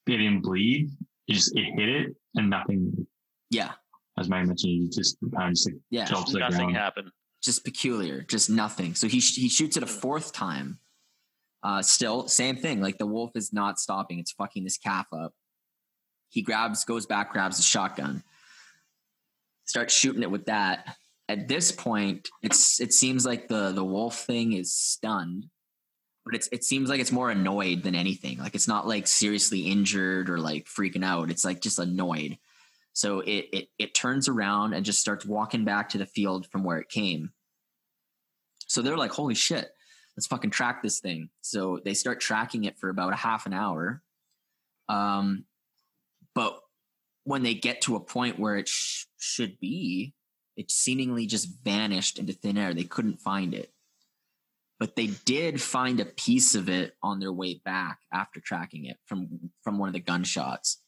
they didn't bleed. It just it hit it and nothing. yeah, As Mike mentioned, he just kind of just yeah. fell to the Nothing ground. happened. just peculiar, just nothing. So he sh- he shoots it a fourth time. Uh, still same thing. Like the wolf is not stopping. It's fucking this calf up. He grabs, goes back, grabs a shotgun, starts shooting it with that. At this point, it's it seems like the the wolf thing is stunned, but it's it seems like it's more annoyed than anything. Like it's not like seriously injured or like freaking out. It's like just annoyed. So it it it turns around and just starts walking back to the field from where it came. So they're like, "Holy shit, let's fucking track this thing." So they start tracking it for about a half an hour. Um, but when they get to a point where it sh- should be, it seemingly just vanished into thin air. They couldn't find it. But they did find a piece of it on their way back after tracking it from from one of the gunshots.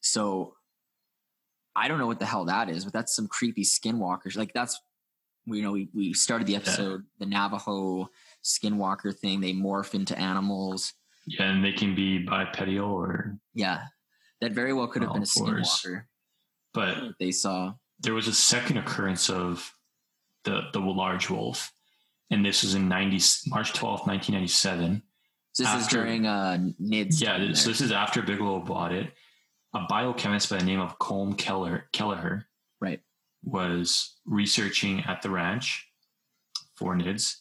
So I don't know what the hell that is, but that's some creepy skinwalkers. Like that's you know, we, we started the episode, the Navajo skinwalker thing. They morph into animals. Yeah, and they can be bipedal or Yeah. That very well could have been a course. skinwalker but they saw. there was a second occurrence of the the large wolf, and this was in ninety March twelfth, nineteen ninety seven. So this is during uh NIDS Yeah, so this is after Bigelow bought it. A biochemist by the name of Colm Keller Kelleher right. was researching at the ranch for NIDS.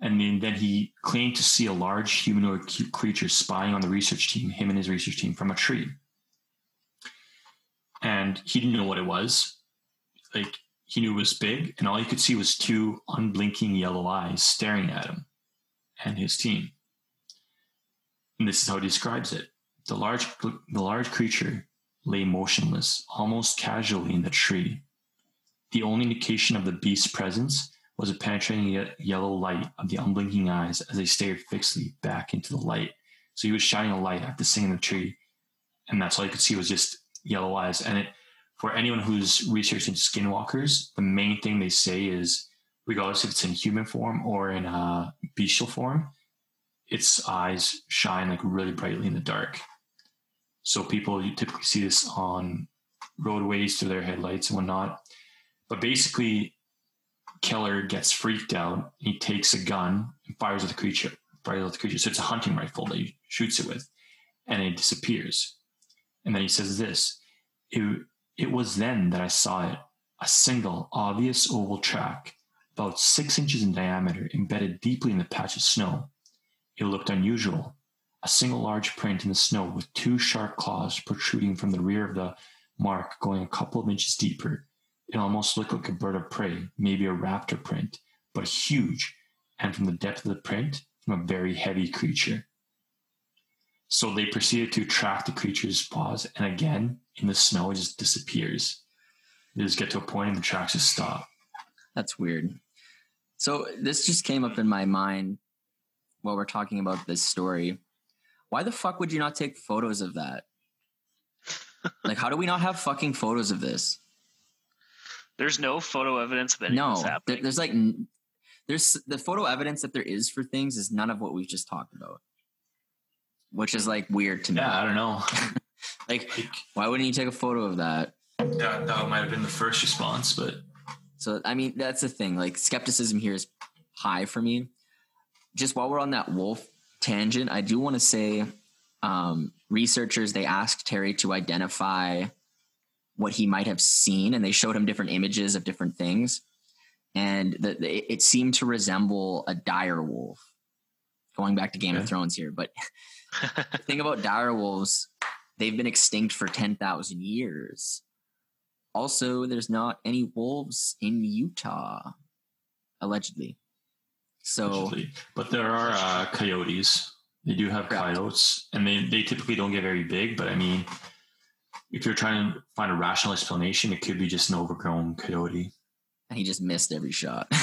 And then, then he claimed to see a large humanoid creature spying on the research team, him and his research team, from a tree. And he didn't know what it was. Like, he knew it was big, and all he could see was two unblinking yellow eyes staring at him and his team. And this is how he describes it. The large, the large creature lay motionless, almost casually in the tree. The only indication of the beast's presence was a penetrating ye- yellow light of the unblinking eyes as they stared fixedly back into the light. So he was shining a light at the in the tree, and that's all you could see was just yellow eyes. And it, for anyone who's researching skinwalkers, the main thing they say is, regardless if it's in human form or in uh, bestial form, its eyes shine like really brightly in the dark. So people you typically see this on roadways through their headlights and whatnot. But basically, Keller gets freaked out. He takes a gun and fires at the creature. Fires at the creature. So it's a hunting rifle that he shoots it with, and it disappears. And then he says this: "It it was then that I saw it, a single obvious oval track, about six inches in diameter, embedded deeply in the patch of snow. It looked unusual." A single large print in the snow with two sharp claws protruding from the rear of the mark going a couple of inches deeper. It almost looked like a bird of prey, maybe a raptor print, but huge, and from the depth of the print, from a very heavy creature. So they proceeded to track the creature's paws, and again, in the snow, it just disappears. They just get to a point and the tracks just stop. That's weird. So this just came up in my mind while we're talking about this story. Why the fuck would you not take photos of that? <laughs> like, how do we not have fucking photos of this? There's no photo evidence of anything No, that's there- there's like, n- there's the photo evidence that there is for things is none of what we've just talked about, which is like weird to me. Yeah, I don't know. <laughs> Like, why wouldn't you take a photo of that? that, that might have been the first response, but So I mean, that's the thing. Like skepticism here is high for me. Just while we're on that wolf tangent, I do want to say um, researchers they asked Terry to identify what he might have seen, and they showed him different images of different things. and the, the, it seemed to resemble a dire wolf. Going back to Game Okay. of Thrones here, but <laughs> the thing about dire wolves, they've been extinct for ten thousand years. Also, there's not any wolves in Utah, allegedly. So. But there are uh, coyotes. They do have Correct. coyotes, and they, they typically don't get very big. But I mean, if you're trying to find a rational explanation, it could be just an overgrown coyote. and he just missed every shot. <laughs>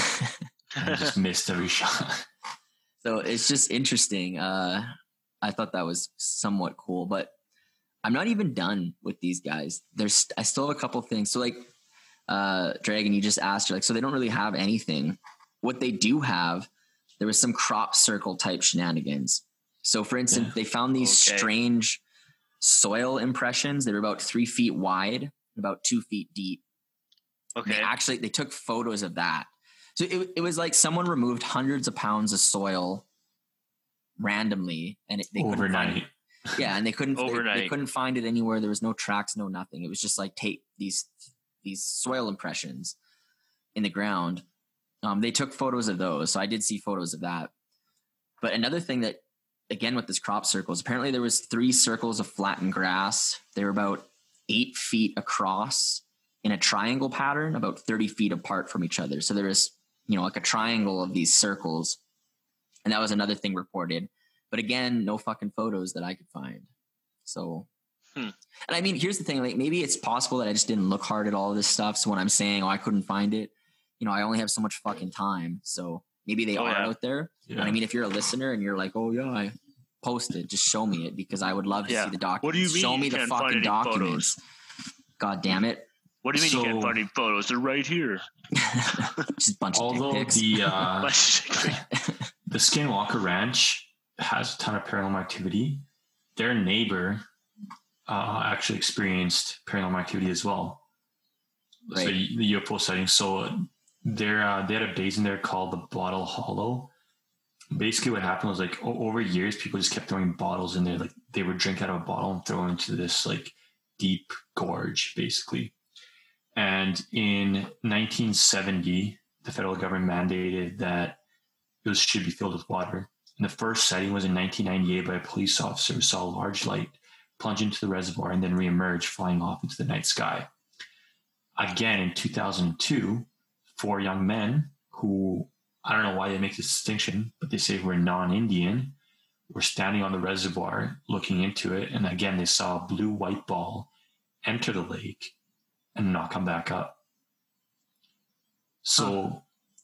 Just <laughs> missed every shot. so it's just interesting. Uh, I thought that was somewhat cool, but I'm not even done with these guys. There's I still have a couple things. So like uh Dragon, you just asked her like so they don't really have anything. What they do have, there was some crop circle type shenanigans. So for instance, Yeah. they found these Okay. strange soil impressions. They were about three feet wide, about two feet deep. Okay. They actually they took photos of that. So it, it was like someone removed hundreds of pounds of soil randomly and it, they couldn't find overnight. it. Yeah, and they couldn't they- They, couldn't find it anywhere. There was no tracks, no nothing. It was just like tape these these soil impressions in the ground. Um, they took photos of those, so I did see photos of that. But another thing that, again, with this crop circles, apparently there was three circles of flattened grass. They were about eight feet across in a triangle pattern, about thirty feet apart from each other. So there was, you know, like a triangle of these circles, and that was another thing reported. But again, no fucking photos that I could find. So, Hmm. and I mean, here's the thing: like maybe it's possible that I just didn't look hard at all of this stuff. So when I'm saying, "Oh, I couldn't find it," you know, I only have so much fucking time. So maybe they Oh, are yeah. out there. Yeah. But I mean, if you're a listener and you're like, "Oh yeah, I posted," just show me it because I would love to Yeah. see the documents. What do you mean Show you me the can't find fucking any documents. God damn it! what do you mean you can't find any photos? They're right here. <laughs> Just a bunch of Although dick pics. the uh, <laughs> <laughs> the Skinwalker Ranch has a ton of paranormal activity. Their neighbor uh, actually experienced paranormal activity as well. So Right. the UFO sighting. So there, uh, they had a base in there called the Bottle Hollow. Basically, what happened was like over years, people just kept throwing bottles in there. Like they would drink out of a bottle and throw into this like deep gorge, basically. And in 1970, the federal government mandated that it should be filled with water. And the first sighting was in 1998 by a police officer who saw a large light plunge into the reservoir and then reemerge, flying off into the night sky. Again, in 2002, four young men who I don't know why they make this distinction, but they say we're non Indian We're standing on the reservoir looking into it. And again, they saw a blue white ball enter the lake and not come back up. So,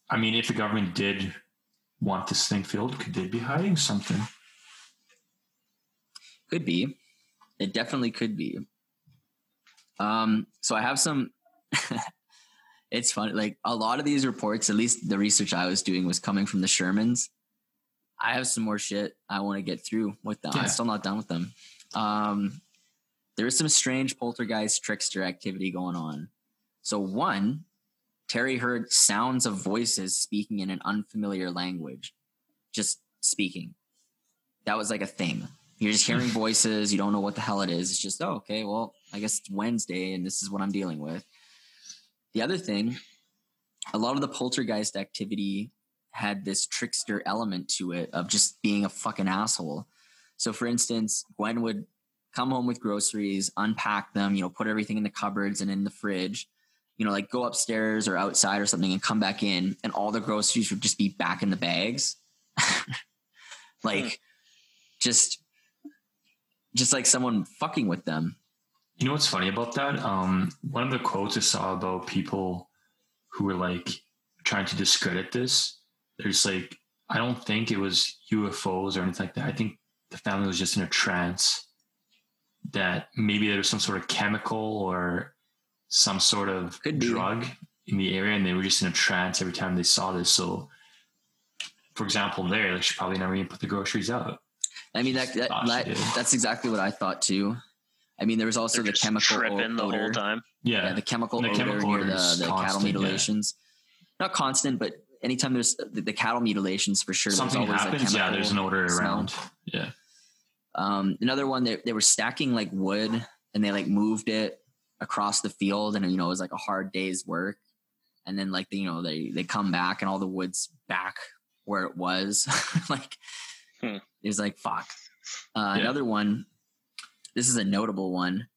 I mean, if the government did want this thing filled, could they be hiding something? Could be. It definitely could be. Um, so I have some. <laughs> it's funny. Like a lot of these reports, at least the research I was doing, was coming from the Shermans. I have some more shit I want to get through with them. Yeah. I'm still not done with them. Um, there is some strange poltergeist trickster activity going on. So one, Terry heard sounds of voices speaking in an unfamiliar language, just speaking. That was like a thing. You're just hearing <laughs> voices. You don't know what the hell it is. It's just, oh, okay, well, I guess it's Wednesday and this is what I'm dealing with. The other thing, a lot of the poltergeist activity had this trickster element to it of just being a fucking asshole. So, for instance, Gwen would come home with groceries, unpack them, you know, put everything in the cupboards and in the fridge, you know, like go upstairs or outside or something and come back in, and all the groceries would just be back in the bags. <laughs> like, hmm. just just like someone fucking with them. You know what's funny about that? Um, one of the quotes I saw about people who were like trying to discredit this, there's like, I don't think it was UFOs or anything like that. I think the family was just in a trance that maybe there was some sort of chemical or some sort of drug in the area and they were just in a trance every time they saw this. So, for example, there, like she probably never even put the groceries out. I mean, that, that, that- that's exactly what I thought too. I mean, there was also They're the just chemical o- tripping the odor. whole time. Yeah. Yeah, the chemical The odor chemical near odor the, is the cattle constant, yeah. mutilations. Not constant, but anytime there's the, the cattle mutilations for sure. Something there's always happens. a Yeah, there's an odor smell. around. Yeah. Um, another one they, they were stacking like wood and they like moved it across the field and you know it was like a hard day's work and then like you know they they come back and all the wood's back where it was. <laughs> like Hmm. it was like fuck. Uh, Yeah. Another one. This is a notable one.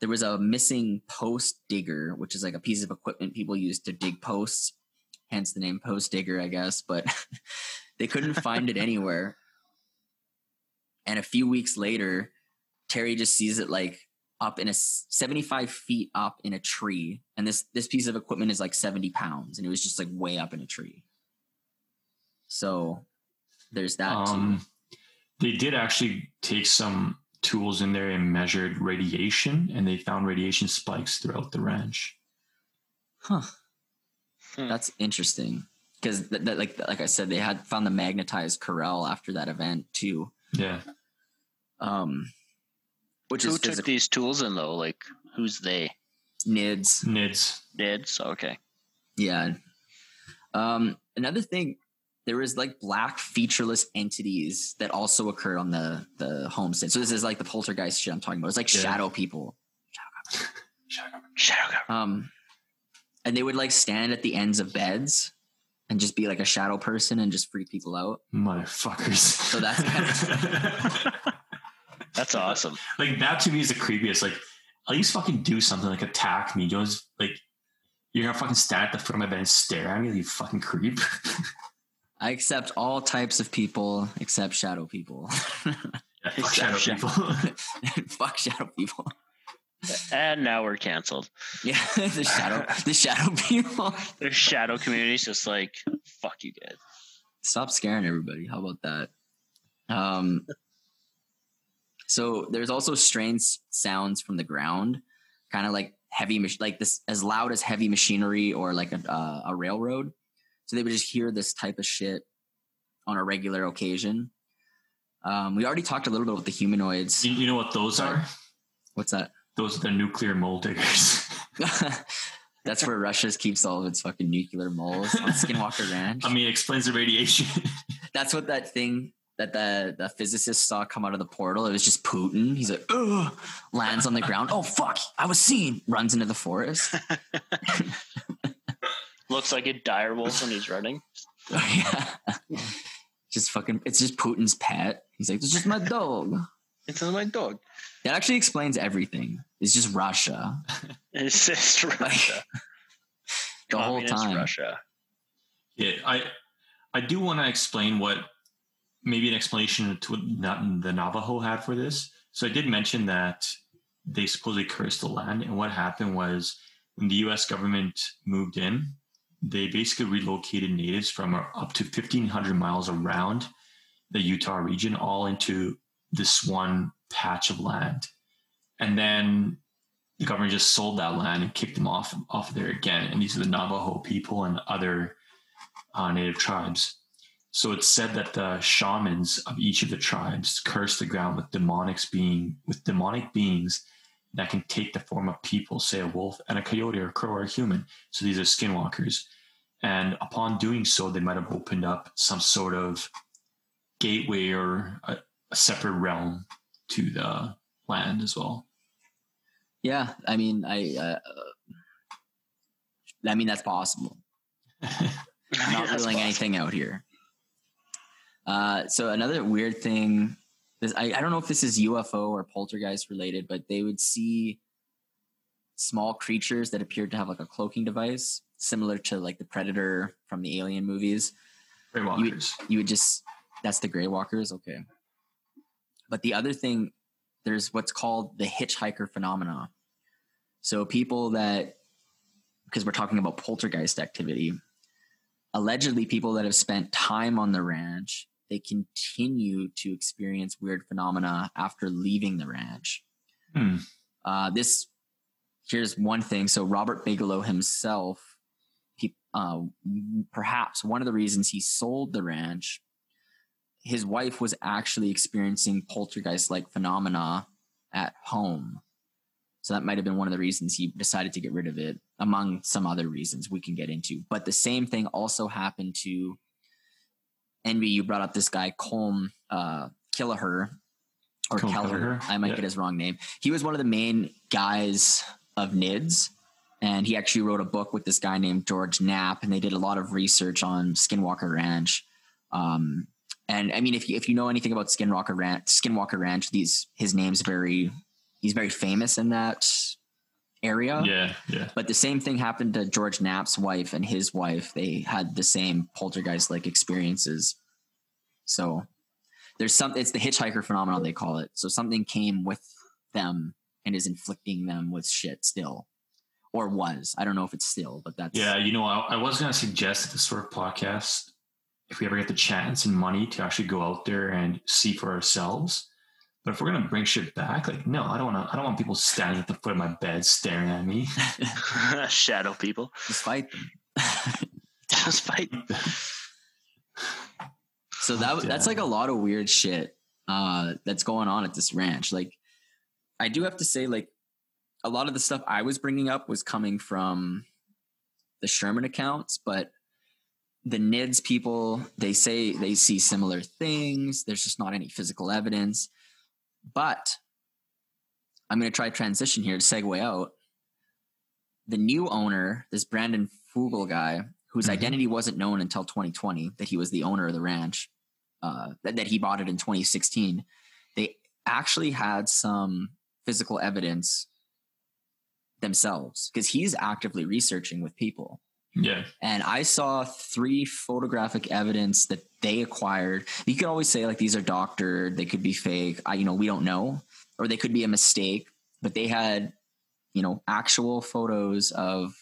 There was a missing post digger, which is like a piece of equipment people use to dig posts. Hence the name post digger, I guess. But <laughs> they couldn't find it anywhere. And a few weeks later, Terry just sees it like up in a 75 feet up in a tree. And this this piece of equipment is like 70 pounds, and it was just like way up in a tree. So there's that. Um, they did actually take some tools in there and measured radiation, and they found radiation spikes throughout the ranch. Huh. Hmm. That's interesting because th- th- like like I said, they had found the magnetized corral after that event too. Yeah. Um, which Who is took physical these tools in though? Like who's they? NIDS. NIDS. Did so okay. Yeah. Um, another thing, there was like black featureless entities that also occurred on the the homestead. So this is like the poltergeist shit I'm talking about. It's like Yeah. shadow people. Shadow Government. Um, and they would like stand at the ends of beds and just be like a shadow person and just freak people out. Motherfuckers. So that's <laughs> That's awesome. like that to me is the creepiest. Like, at least fucking do something. Like attack me. Don't just like you're gonna fucking stand at the foot of my bed and stare at me. You fucking creep. <laughs> I accept all types of people except shadow people. <laughs> Yeah, fuck shadow shadow. people. <laughs> <laughs> Fuck shadow people. And now we're canceled. Yeah, the shadow, the shadow people. There's shadow communities just like fuck you guys. Stop scaring everybody. How about that? Um, so there's also strange sounds from the ground, kind of like heavy, mach- like this, as loud as heavy machinery or like a, uh, a railroad. So they would just hear this type of shit on a regular occasion. Um, we already talked a little bit about the humanoids. You, you know what those are? What's that? Those are the nuclear mole diggers. <laughs> <laughs> That's where Russia keeps all of its fucking nuclear moles on Skinwalker Ranch. <laughs> I mean, it explains the radiation. That's what that thing that the the physicist saw come out of the portal. It was just Putin. He's like, Ugh, lands on the ground. Oh fuck! I was seen. Runs into the forest. Looks like a dire wolf when he's running. <laughs> Oh, yeah. Just fucking. It's just Putin's pet. He's like, it's just my dog. It's my dog. That actually explains everything. It's just Russia <laughs> It's just Russia. <laughs> the whole time. Russia. Yeah, I I do want to explain what maybe an explanation to what the Navajo had for this. So I did mention that they supposedly cursed the land, and what happened was when the U.S. government moved in, they basically relocated natives from up to 1,500 miles around the Utah region, all into this one patch of land, and then the government just sold that land and kicked them off off there again. And these are the Navajo people and other uh, native tribes. So it's said that the shamans of each of the tribes cursed the ground with demonics being with demonic beings that can take the form of people, say a wolf and a coyote or a crow or a human. So these are skinwalkers. And upon doing so, they might have opened up some sort of gateway or a, a separate realm to the land as well. Yeah, I mean, I. Uh, I mean, that's possible. <laughs> not That's ruling possible. anything out here. Uh, so another weird thing, this, I, I don't know if this is UFO or poltergeist related, but they would see small creatures that appeared to have like a cloaking device, similar to like the Predator from the Alien movies. Grey You would, you would just that's the Grey Walkers, okay. But the other thing, there's what's called the hitchhiker phenomena. So people that, because we're talking about poltergeist activity, allegedly people that have spent time on the ranch, they continue to experience weird phenomena after leaving the ranch. Hmm. Uh, this here's one thing. So Robert Bigelow himself, he, uh, perhaps one of the reasons he sold the ranch, his wife was actually experiencing poltergeist-like phenomena at home. So that might have been one of the reasons he decided to get rid of it, among some other reasons we can get into. But the same thing also happened to Envy. You brought up this guy Colm uh, Kelleher or Colm Kelleher. Kelleher, I might yeah. get his wrong name. He was one of the main guys of NIDS, and he actually wrote a book with this guy named George Knapp, and they did a lot of research on Skinwalker Ranch. Um, and I mean, if you, if you know anything about Skinwalker Ranch, Skinwalker Ranch, these his name's very he's very famous in that area. Yeah, yeah. But the same thing happened to George Knapp's wife and his wife. They had the same poltergeist like experiences. So there's some it's the hitchhiker phenomenon they call it. So something came with them and is inflicting them with shit still. Or was. I don't know if it's still, but that's Yeah, you know, I, I was gonna suggest this sort of podcast, if we ever get the chance and money to actually go out there and see for ourselves. But if we're gonna bring shit back, like no, I don't want to. I don't want people standing at the foot of my bed staring at me. <laughs> Shadow people. Just fight them. <laughs> Just fight. So that that's like a lot of weird shit uh, that's going on at this ranch. Like, I do have to say, like, a lot of the stuff I was bringing up was coming from the Sherman accounts, but the NIDS people they say they see similar things. There's just not any physical evidence. But I'm going to try transition here to segue out. The new owner, this Brandon Fugal guy, whose Mhm. identity wasn't known until 2020, that he was the owner of the ranch, uh, that, that he bought it in 2016. They actually had some physical evidence themselves because he's actively researching with people. Yeah, And I saw three photographic evidence that they acquired. You could always say like these are doctored, they could be fake. I, you know, we don't know, or they could be a mistake. But they had, you know, actual photos of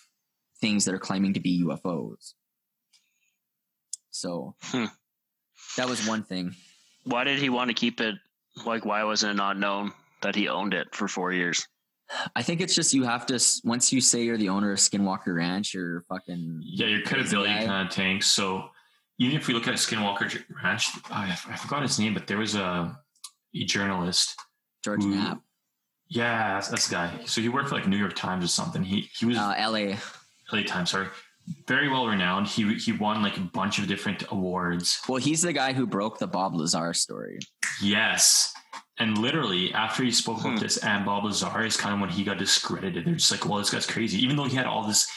things that are claiming to be UFOs. So Hmm. that was one thing. Why did he want to keep it? Like, why wasn't it not known that he owned it for four years? I think it's just you have to once you say you're the owner of Skinwalker Ranch, you're fucking yeah. Your credibility kind of tanks. So even if we look at Skinwalker Ranch, I, I forgot his name, but there was a, a journalist. George who- Knapp, Yeah, that's, that's the guy. So he worked for like New York Times or something. He he was uh, L.A. LA Times, sorry. Very well renowned. He he won like a bunch of different awards. Well, he's the guy who broke the Bob Lazar story. Yes. And literally after he spoke Hmm. about this and Bob Lazar is kind of when he got discredited. They're just like, well, this guy's crazy. Even though he had all this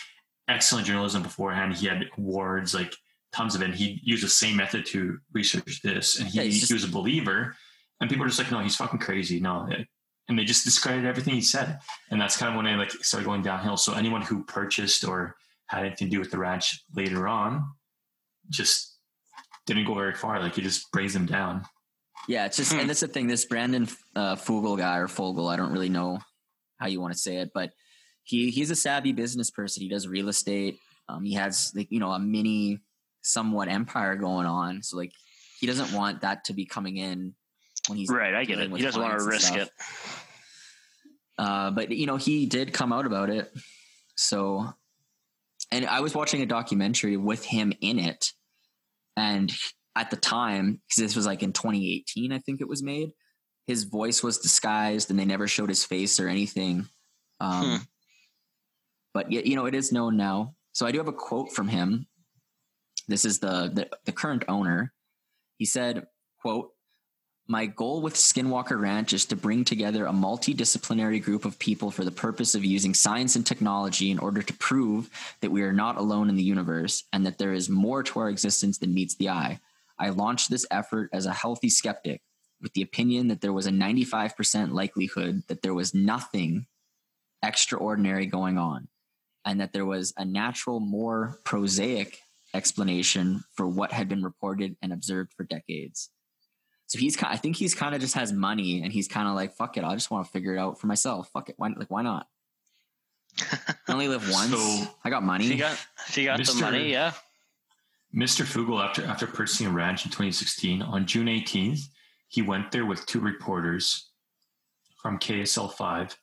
excellent journalism beforehand, he had awards, like tons of it. And he used the same method to research this. And he, Yeah, just- he was a believer. And people are just like, no, he's fucking crazy. No. And they just discredited everything he said. And that's kind of when I like started going downhill. So anyone who purchased or had anything to do with the ranch later on just didn't go very far. Like it just brings them down. Yeah, it's just, and that's the thing. This Brandon uh, Fugal guy or Fogel, I don't really know how you want to say it, but he he's a savvy business person. He does real estate. Um, he has like you know a mini, somewhat empire going on. So like he doesn't want that to be coming in when he's Right, I get it. He doesn't want to risk it. Uh, but you know, he did come out about it. So, and I was watching a documentary with him in it, and at the time, because this was like in 2018, I think it was made. His voice was disguised, and they never showed his face or anything. Um, Hmm. But yet, you know, it is known now. So I do have a quote from him. This is the the, the current owner. He said, "quote my goal with Skinwalker Ranch is to bring together a multidisciplinary group of people for the purpose of using science and technology in order to prove that we are not alone in the universe and that there is more to our existence than meets the eye. I launched this effort as a healthy skeptic with the opinion that there was a 95% likelihood that there was nothing extraordinary going on and that there was a natural, more prosaic explanation for what had been reported and observed for decades. So he's kind. I think he's kind of just has money, and he's kind of like, "Fuck it, I just want to figure it out for myself. Fuck it, why like why not? <laughs> I only live once. So- I got money. If you got, if you got the money, yeah. Mr. Fugal, after after purchasing a ranch in 2016, on June 18th, he went there with two reporters from KSL 5,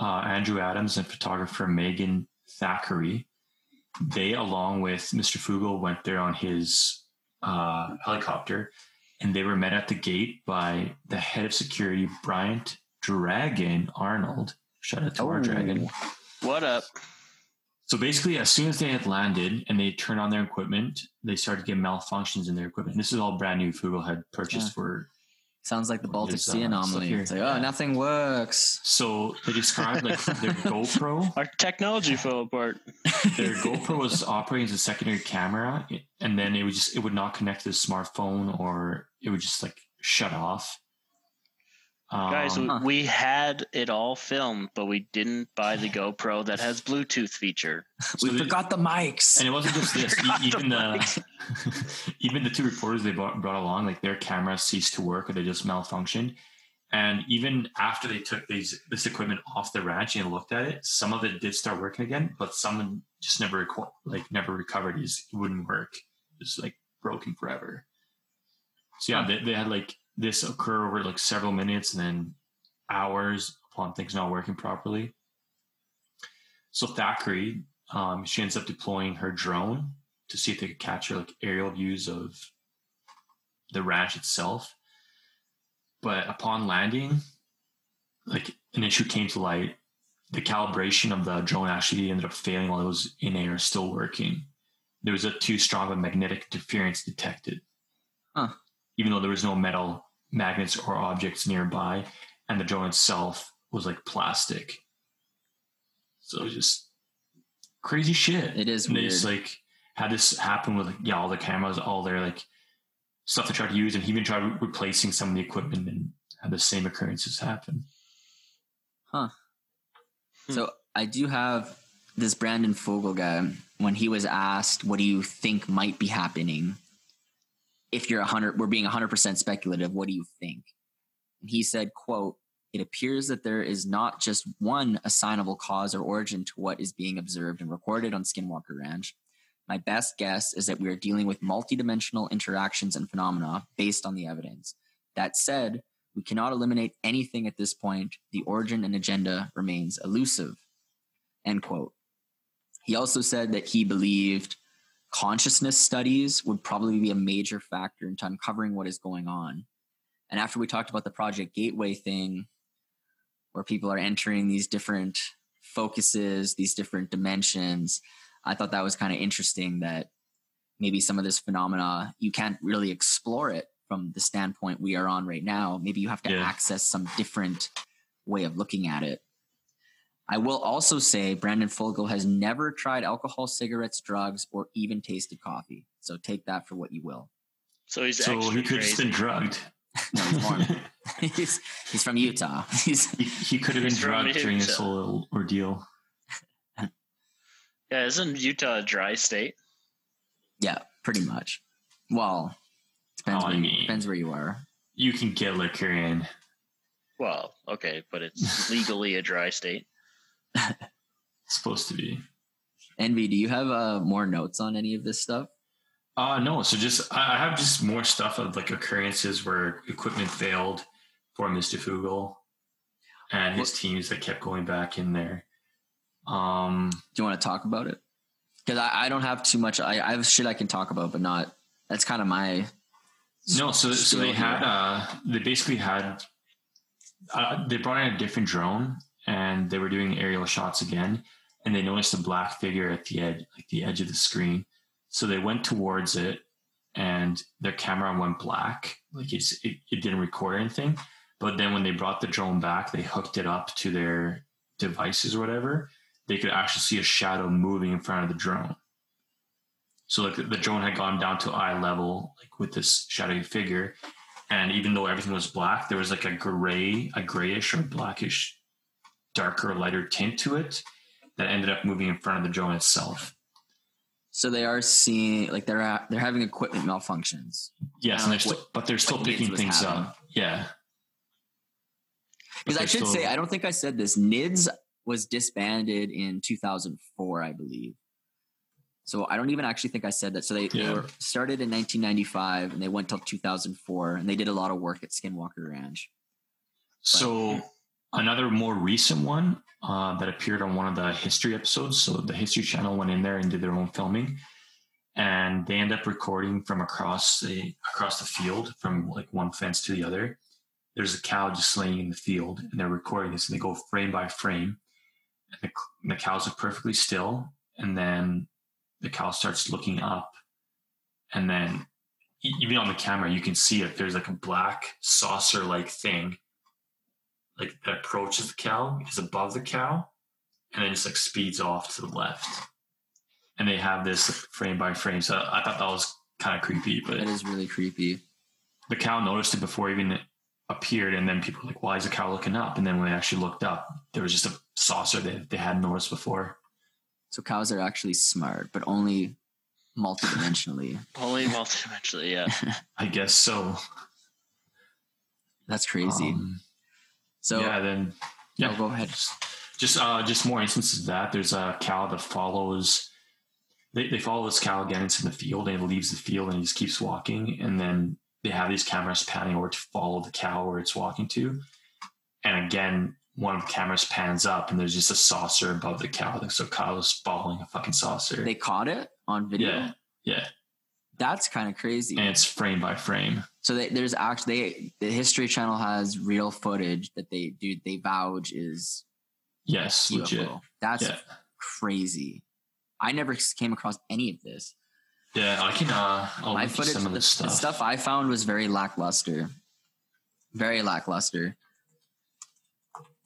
uh, Andrew Adams and photographer Megan Thackeray. They, along with Mr. Fugal, went there on his uh, helicopter, and they were met at the gate by the head of security, Bryant Dragon Arnold. Shout out to our Oh. dragon. What up? So basically, as soon as they had landed and they turned on their equipment, they started getting malfunctions in their equipment. This is all brand new. Fugal had purchased Yeah. for Sounds like the Baltic There's, uh, Sea stuff anomaly. here. It's like, oh, nothing works. So they described like their GoPro. <laughs> Our technology fell apart. Their GoPro was operating as a secondary camera, and then it would just it would not connect to the smartphone, or it would just like shut off. Um, Guys, we, we had it all filmed, but we didn't buy the GoPro that has Bluetooth feature. <laughs> we so forgot the mics. and it wasn't just this. <laughs> Forgot e- the even the <laughs> even the two reporters they brought, brought along, like their cameras ceased to work or they just malfunctioned. And even after they took these this equipment off the ranch and looked at it, some of it did start working again, but some just never reco- like never recovered. It just wouldn't work. It's like broken forever. So yeah, they, they had like this occur over like several minutes and then hours upon things not working properly. So Thackeray, um, she ends up deploying her drone to see if they could capture like aerial views of the ranch itself. But upon landing, like an issue came to light. The calibration of the drone actually ended up failing while it was in air, still working. There was a too strong of a magnetic interference detected. Huh. Even though there was no metal magnets or objects nearby, and the drone itself was like plastic. So it was just crazy shit. It is And they just like had this happen with like yeah, all the cameras, all their like stuff they tried to use, and he even tried re- replacing some of the equipment and had the same occurrences happen. Huh. Hmm. So I do have this Brandon Fugal guy. When he was asked, "What do you think might be happening?" If you're a hundred, we're being hundred percent speculative. What do you think? And he said, "quote It appears that there is not just one assignable cause or origin to what is being observed and recorded on Skinwalker Ranch. My best guess is that we are dealing with multidimensional interactions and phenomena based on the evidence. That said, we cannot eliminate anything at this point. The origin and agenda remains elusive. End quote. He also said that he believed consciousness studies would probably be a major factor into uncovering what is going on. And after we talked about the Project Gateway thing, where people are entering these different focuses, these different dimensions, I thought that was kind of interesting that maybe some of this phenomena, you can't really explore it from the standpoint we are on right now. Maybe you have to Yeah. access some different way of looking at it. I will also say Brandon Fugal has never tried alcohol, cigarettes, drugs, or even tasted coffee. So take that for what you will. So he's So he could have been drugged. <laughs> No, he's Mormon. <laughs> he's, he's from Utah. <laughs> He's He, he could have been drugged during this Utah. whole ordeal. Yeah, isn't Utah a dry state? yeah, pretty much. Well, depends, Oh, I where, you- mean- depends where you are. You can get liquor in. Well, okay, but it's legally a dry state. <laughs> Supposed to be. Envy, do you have uh, more notes on any of this stuff? Uh no. So just I have just more stuff of like occurrences where equipment failed for Mr. Fugal and his teams that kept going back in there. Um Do you want to talk about it? Because I, I don't have too much. I, I have shit I can talk about, but not. That's kind of my. no, so so they had uh they basically had uh, they brought in a different drone and they were doing aerial shots again and they noticed a black figure at the edge like the edge of the screen. So they went towards it and their camera went black. Like it, it didn't record anything. But then when they brought the drone back, they hooked it up to their devices or whatever. They could actually see a shadow moving in front of the drone. So like the, the drone had gone down to eye level, like with this shadowy figure. And even though everything was black, there was like a gray, a grayish or blackish, darker, lighter tint to it that ended up moving in front of the drone itself. So they are seeing like they're they're having equipment malfunctions. Yes, and they're still, what- but they're still picking things having. up. Yeah. Because I should still- say I don't think I said this. NIDS was disbanded in 2004, I believe. So I don't even actually think I said that. So they, they were started in 1995 and they went till 2004 and they did a lot of work at Skinwalker Ranch. So another more recent one uh, that appeared on one of the history episodes. So the History Channel went in there and did their own filming, and they end up recording from across the across the field from like one fence to the other. There's a cow just laying in the field, and they're recording this, and they go frame by frame. And the, the cows are perfectly still, and then the cow starts looking up, and then even on the camera, you can see it. There's like a black saucer like thing, like that approaches the cow, is above the cow, and then just like speeds off to the left. And they have this frame by frame. So I thought that was kind of creepy, but It is really creepy. the cow noticed it before even it appeared, and then people were like, "Why is the cow looking up?" And then when they actually looked up, there was just a saucer that they hadn't noticed before. So cows are actually smart, but only multidimensionally. <laughs> Only multidimensionally, yeah. <laughs> I guess so. That's crazy. Um, so yeah, then yeah, Oh, go ahead. Just uh, just more instances of that. There's a cow that follows. They, they follow this cow again into the field, and it leaves the field, and he just keeps walking. And then they have these cameras panning over to follow the cow where it's walking to. And again, one of the cameras pans up, and there's just a saucer above the cow. So cow's following a fucking saucer. they caught it on video. yeah, yeah, That's kind of crazy. and it's frame by frame. So they, there's actually they, the History Channel has real footage that they do. They vouch is Yes, UFO. legit. That's Yeah. crazy. I never came across any of this. Yeah, I can. Uh, I'll My footage, some of the, this the stuff. stuff I found was very lackluster. Very lackluster.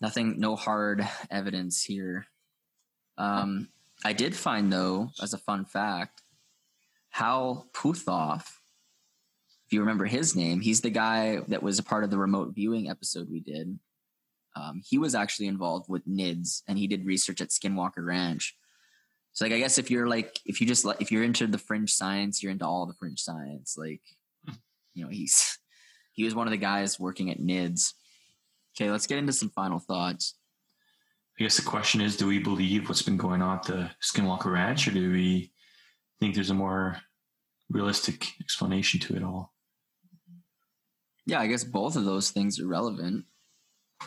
Nothing, no hard evidence here. Um, I did find though, as a fun fact, Hal Puthoff. If you remember his name, he's the guy that was a part of the remote viewing episode we did. Um, he was actually involved with NIDS, and he did research at Skinwalker Ranch. So, like, I guess if you're like, if you just like, if you're into the fringe science, you're into all the fringe science. Like, <laughs> you know, he's he was one of the guys working at NIDS. Okay, let's get into some final thoughts. I guess the question is, do we believe what's been going on at the Skinwalker Ranch, or do we think there's a more realistic explanation to it all? Yeah, I guess both of those things are relevant.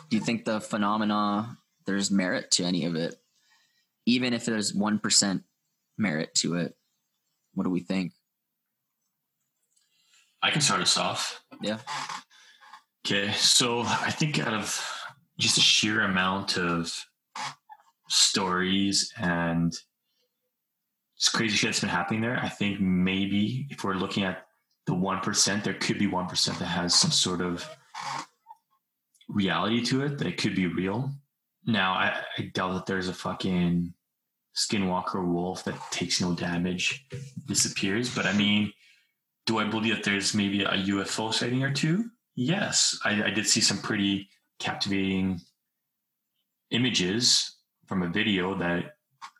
Do you think the phenomena there's merit to any of it? Even if there's one percent merit to it, what do we think? I can start us off. Yeah. Okay, so I think out of just a sheer amount of stories and just crazy shit that's been happening there, I think maybe if we're looking at the 1%, there could be 1% that has some sort of reality to it that could be real. Now, I, I doubt that there's a fucking skinwalker wolf that takes no damage, disappears, but I mean, do I believe that there's maybe a UFO sighting or two? Yes, I, I did see some pretty captivating images from a video that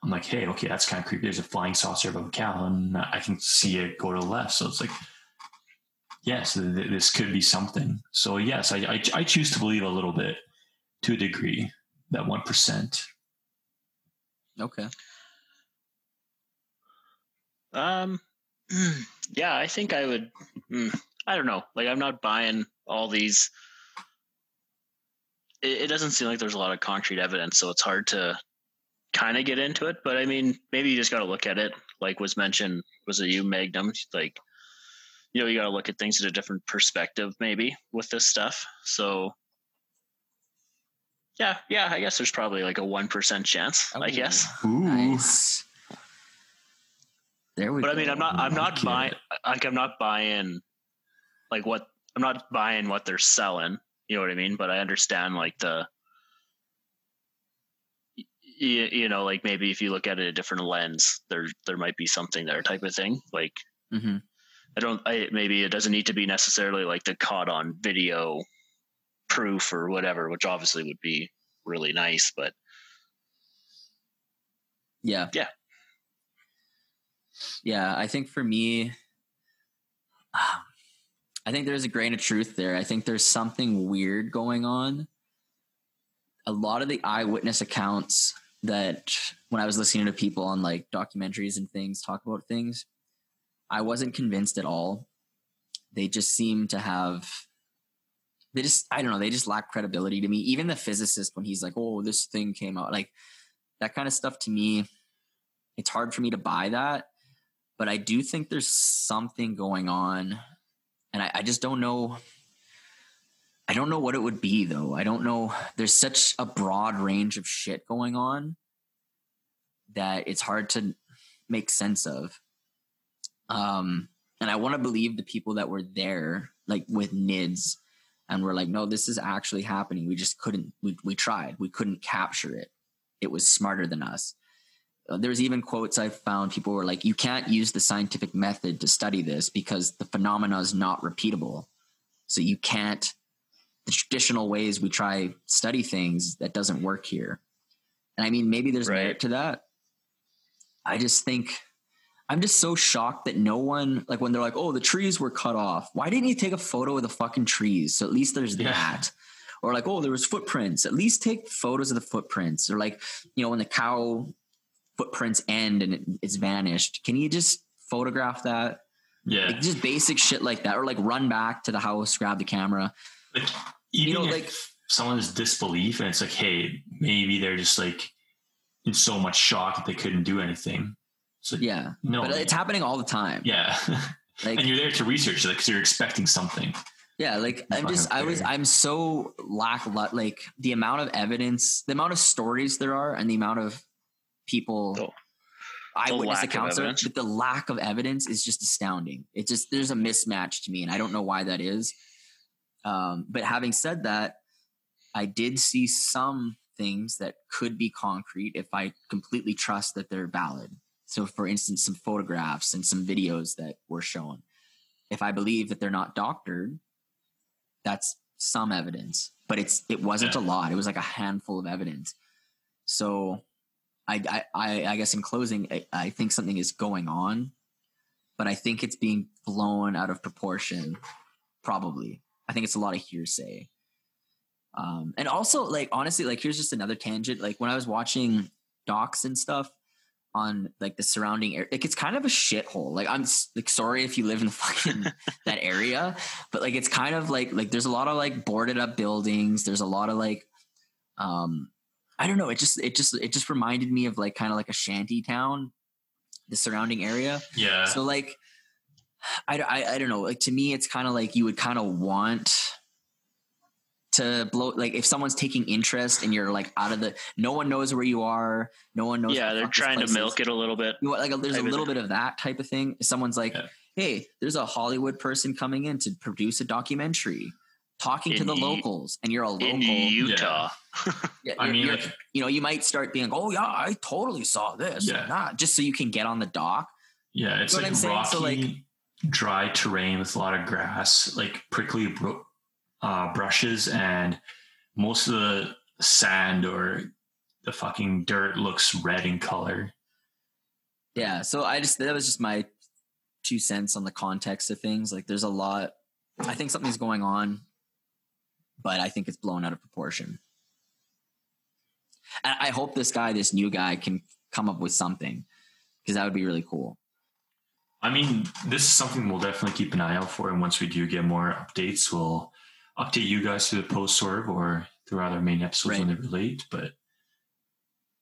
I'm like, hey, okay, that's kind of creepy. There's a flying saucer above a cow, and I can see it go to the left. So it's like, yes, th- th- this could be something. So yes, I, I, I choose to believe a little bit, to a degree, that one percent. Okay. Um, <clears throat> yeah, I think I would. mm, I don't know. Like, I'm not buying all these. It, it doesn't seem like there's a lot of concrete evidence, so it's hard to kind of get into it. But I mean, maybe you just got to look at it. Like was mentioned, was it you, Magnum? Like, you know, you got to look at things in a different perspective, maybe with this stuff. So, yeah, yeah, I guess there's probably like a one percent chance. I guess. Ooh, Nice. There we go. but go. I mean, I'm not. I'm not Okay. buying. Like, I'm not buying. Like what? I'm not buying what they're selling. You know what I mean? But I understand like the. You, you know, like maybe if you look at it a different lens, there there might be something there, type of thing. Like Mhm. I don't. I maybe it doesn't need to be necessarily like the caught on video proof or whatever, which obviously would be really nice. But Yeah. Yeah. Yeah, I think for me, um, <sighs> I think there's a grain of truth there. I think there's something weird going on. A lot of the eyewitness accounts that when I was listening to people on like documentaries and things talk about things, I wasn't convinced at all. They just seem to have they just I don't know, they just lack credibility to me. Even the physicist when he's like, "Oh, this thing came out." Like that kind of stuff to me it's hard for me to buy that but i do think there's something going on and I, I just don't know i don't know what it would be though i don't know there's such a broad range of shit going on that it's hard to make sense of um And I want to believe the people that were there, like with NIDS, and we're like, no, this is actually happening. We just couldn't, we, we tried, we couldn't capture it. It was smarter than us. Uh, there's even quotes I found. People were like, you can't use the scientific method to study this because the phenomena is not repeatable. So you can't, the traditional ways we try study things that doesn't work here. And I mean, maybe there's Right. merit to that. I just think I'm just so shocked that no one like when they're like, "Oh, the trees were cut off." Why didn't you take a photo of the fucking trees? So at least there's Yeah. that. Or like, "Oh, there was footprints." At least take photos of the footprints. Or like, you know, when the cow footprints end and it, it's vanished, can you just photograph that? Yeah. Like just basic shit like that, or like run back to the house, grab the camera. Like, even know, if like- someone's disbelief and it's like, hey, maybe they're just like in so much shock that they couldn't do anything. so like, Yeah, no, but it's happening all the time. yeah. <laughs> Like, and you're there to research it because you're expecting something. Yeah, like I'm just I was. I'm so lack like the amount of evidence, the amount of stories there are, and the amount of people The- eyewitness lack accounts are, but the lack of evidence is just astounding. It just there's a mismatch to me, and I don't know why that is. Um, but having said that, I did see some things that could be concrete if I completely trust that they're valid. So, for instance, some photographs and some videos that were shown. If I believe that they're not doctored, that's some evidence, but it's it wasn't Yeah. a lot. It was like a handful of evidence. So, I I I, I guess in closing, I, I think something is going on, but I think it's being blown out of proportion. Probably, I think it's a lot of hearsay. Um, and also, like honestly, like here's just another tangent. Like when I was watching docs and stuff on like the surrounding area, like it's kind of a shithole. Like I'm like sorry if you live in <laughs> fucking that area, but like it's kind of like like there's a lot of like boarded up buildings. There's a lot of like um I don't know. It just it just it just reminded me of like kind of like a shanty town, the surrounding area. Yeah. So like, I, I, I don't know. Like to me, it's kind of like you would kind of want to blow. Like if someone's taking interest and you're like out of the, no one knows where you are. No one knows. yeah, they're trying to milk it a little bit. You know, like a, there's a little bit of that type of thing. If someone's like, Yeah. hey, there's a Hollywood person coming in to produce a documentary. Talking to the U- locals, and you're a local. In Utah. <laughs> Yeah, I you're- mean, you're- like, you know, you might start being, oh yeah, I totally saw this. Yeah. Yeah. Not just so you can get on the dock. yeah, it's You know like what I'm saying? rocky, So, like- dry terrain with a lot of grass, like prickly bro- uh, brushes, and most of the sand or the fucking dirt looks red in color. Yeah. So I just that was just my two cents on the context of things. Like there's a lot I think something's going on, but I think it's blown out of proportion. And I hope this guy, this new guy, can come up with something because that would be really cool. I mean, this is something we'll definitely keep an eye out for. And once we do get more updates, we'll update you guys through the post swerve or throughout our main episodes when they Right. relate. But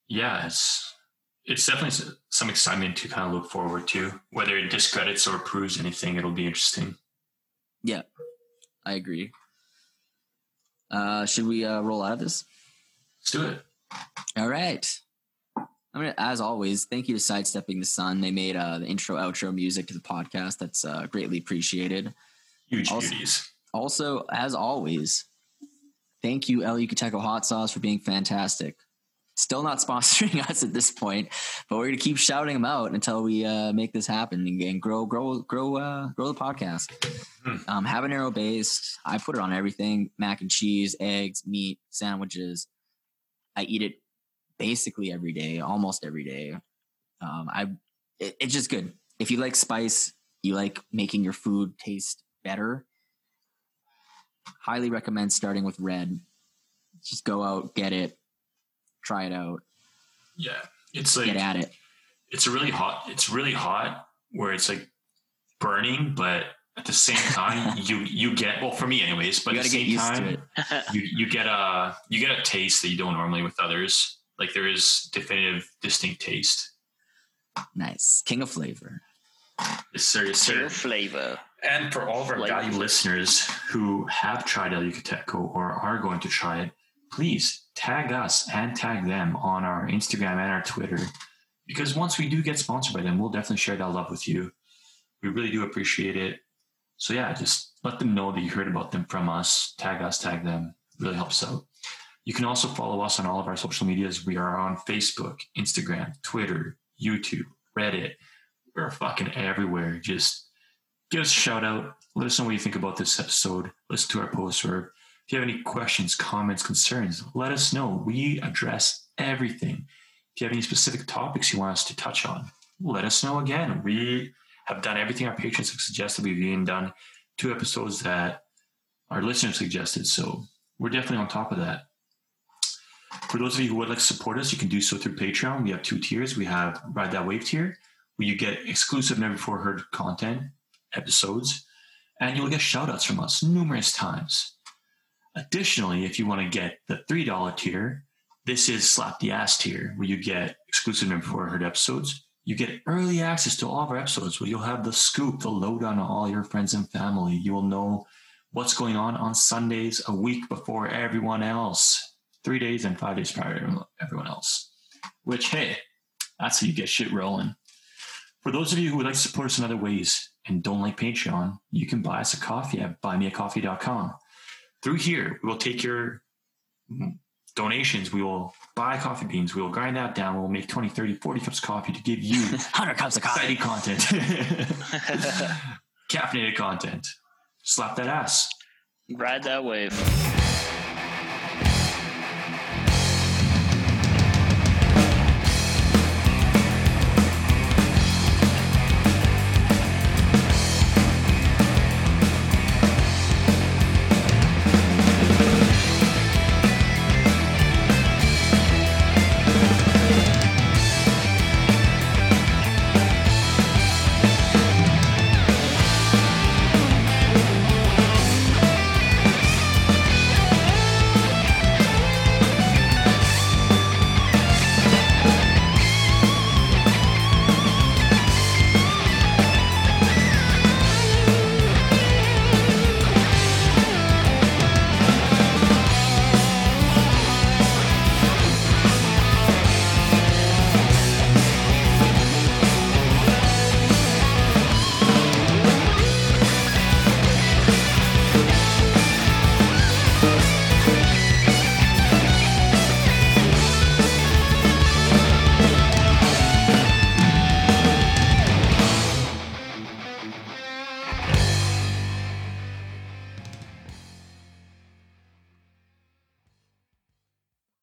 yeah, it's it's definitely some excitement to kind of look forward to. Whether it discredits or proves anything, it'll be interesting. Yeah, I agree. Uh, should we uh, roll out of this? Let's do it. All right. I'm gonna, as always, thank you to Sidestepping the Sun. They made uh, the intro, outro music to the podcast. That's uh, greatly appreciated. Huge Also- beauties. Also, as always, thank you, El Yucateco Hot Sauce, for being fantastic. Still not <laughs> sponsoring us at this point, but we're gonna keep shouting them out until we uh, make this happen and, and grow, grow, grow, uh, grow the podcast. Hmm. Um, habanero based. I put it on everything: mac and cheese, eggs, meat, sandwiches. I eat it basically every day, almost every day. Um, I, it, it's just good. If you like spice, you like making your food taste better highly recommend starting with red. Just go out, get it, try it out, Yeah, it's like get at it. it's a really hot. It's really hot where it's like burning, but at the same time, <laughs> you you get well for me anyways. But at the same time, to it. <laughs> you you get a you get a taste that you don't normally with others. Like there is definitive, distinct taste. Nice. King of flavor. Yes, sir. Yes, sir. Pure flavor. And for all of our Like- valued listeners who have tried El Yucateco or are going to try it, please tag us and tag them on our Instagram and our Twitter. Because once we do get sponsored by them, we'll definitely share that love with you. We really do appreciate it. So yeah, just let them know that you heard about them from us. Tag us, tag them. really helps out. You can also follow us on all of our social medias. We are on Facebook, Instagram, Twitter, YouTube, Reddit. We're fucking everywhere. Just give us a shout out. Let us know what you think about this episode. Listen to our post or if you have any questions, comments, concerns, let us know. We address everything. If you have any specific topics you want us to touch on, let us know again. We have done everything our patrons have suggested. We've even done two episodes that our listeners suggested. So we're definitely on top of that. For those of you who would like to support us, you can do so through Patreon. We have two tiers. We have Ride That Wave tier, where you get exclusive Never Before Heard content episodes, and you'll get shout outs from us numerous times. Additionally, if you want to get the $3 tier, this is Slap the Ass tier, where you get exclusive Never Before Heard episodes. You get early access to all of our episodes, where you'll have the scoop, the lowdown on all your friends and family. You will know what's going on on Sundays a week before everyone else, three days and five days prior to everyone else. Which, hey, that's how you get shit rolling. For those of you who would like to support us in other ways and don't like Patreon, you can buy us a coffee at buymeacoffee.com. Through here, we will take your donations. We will buy coffee beans. We will grind that down. We'll make 20, 30, 40 cups of coffee to give you <laughs> 100 cups of coffee. exciting content, <laughs> <laughs> caffeinated content. Slap that ass. Ride that wave.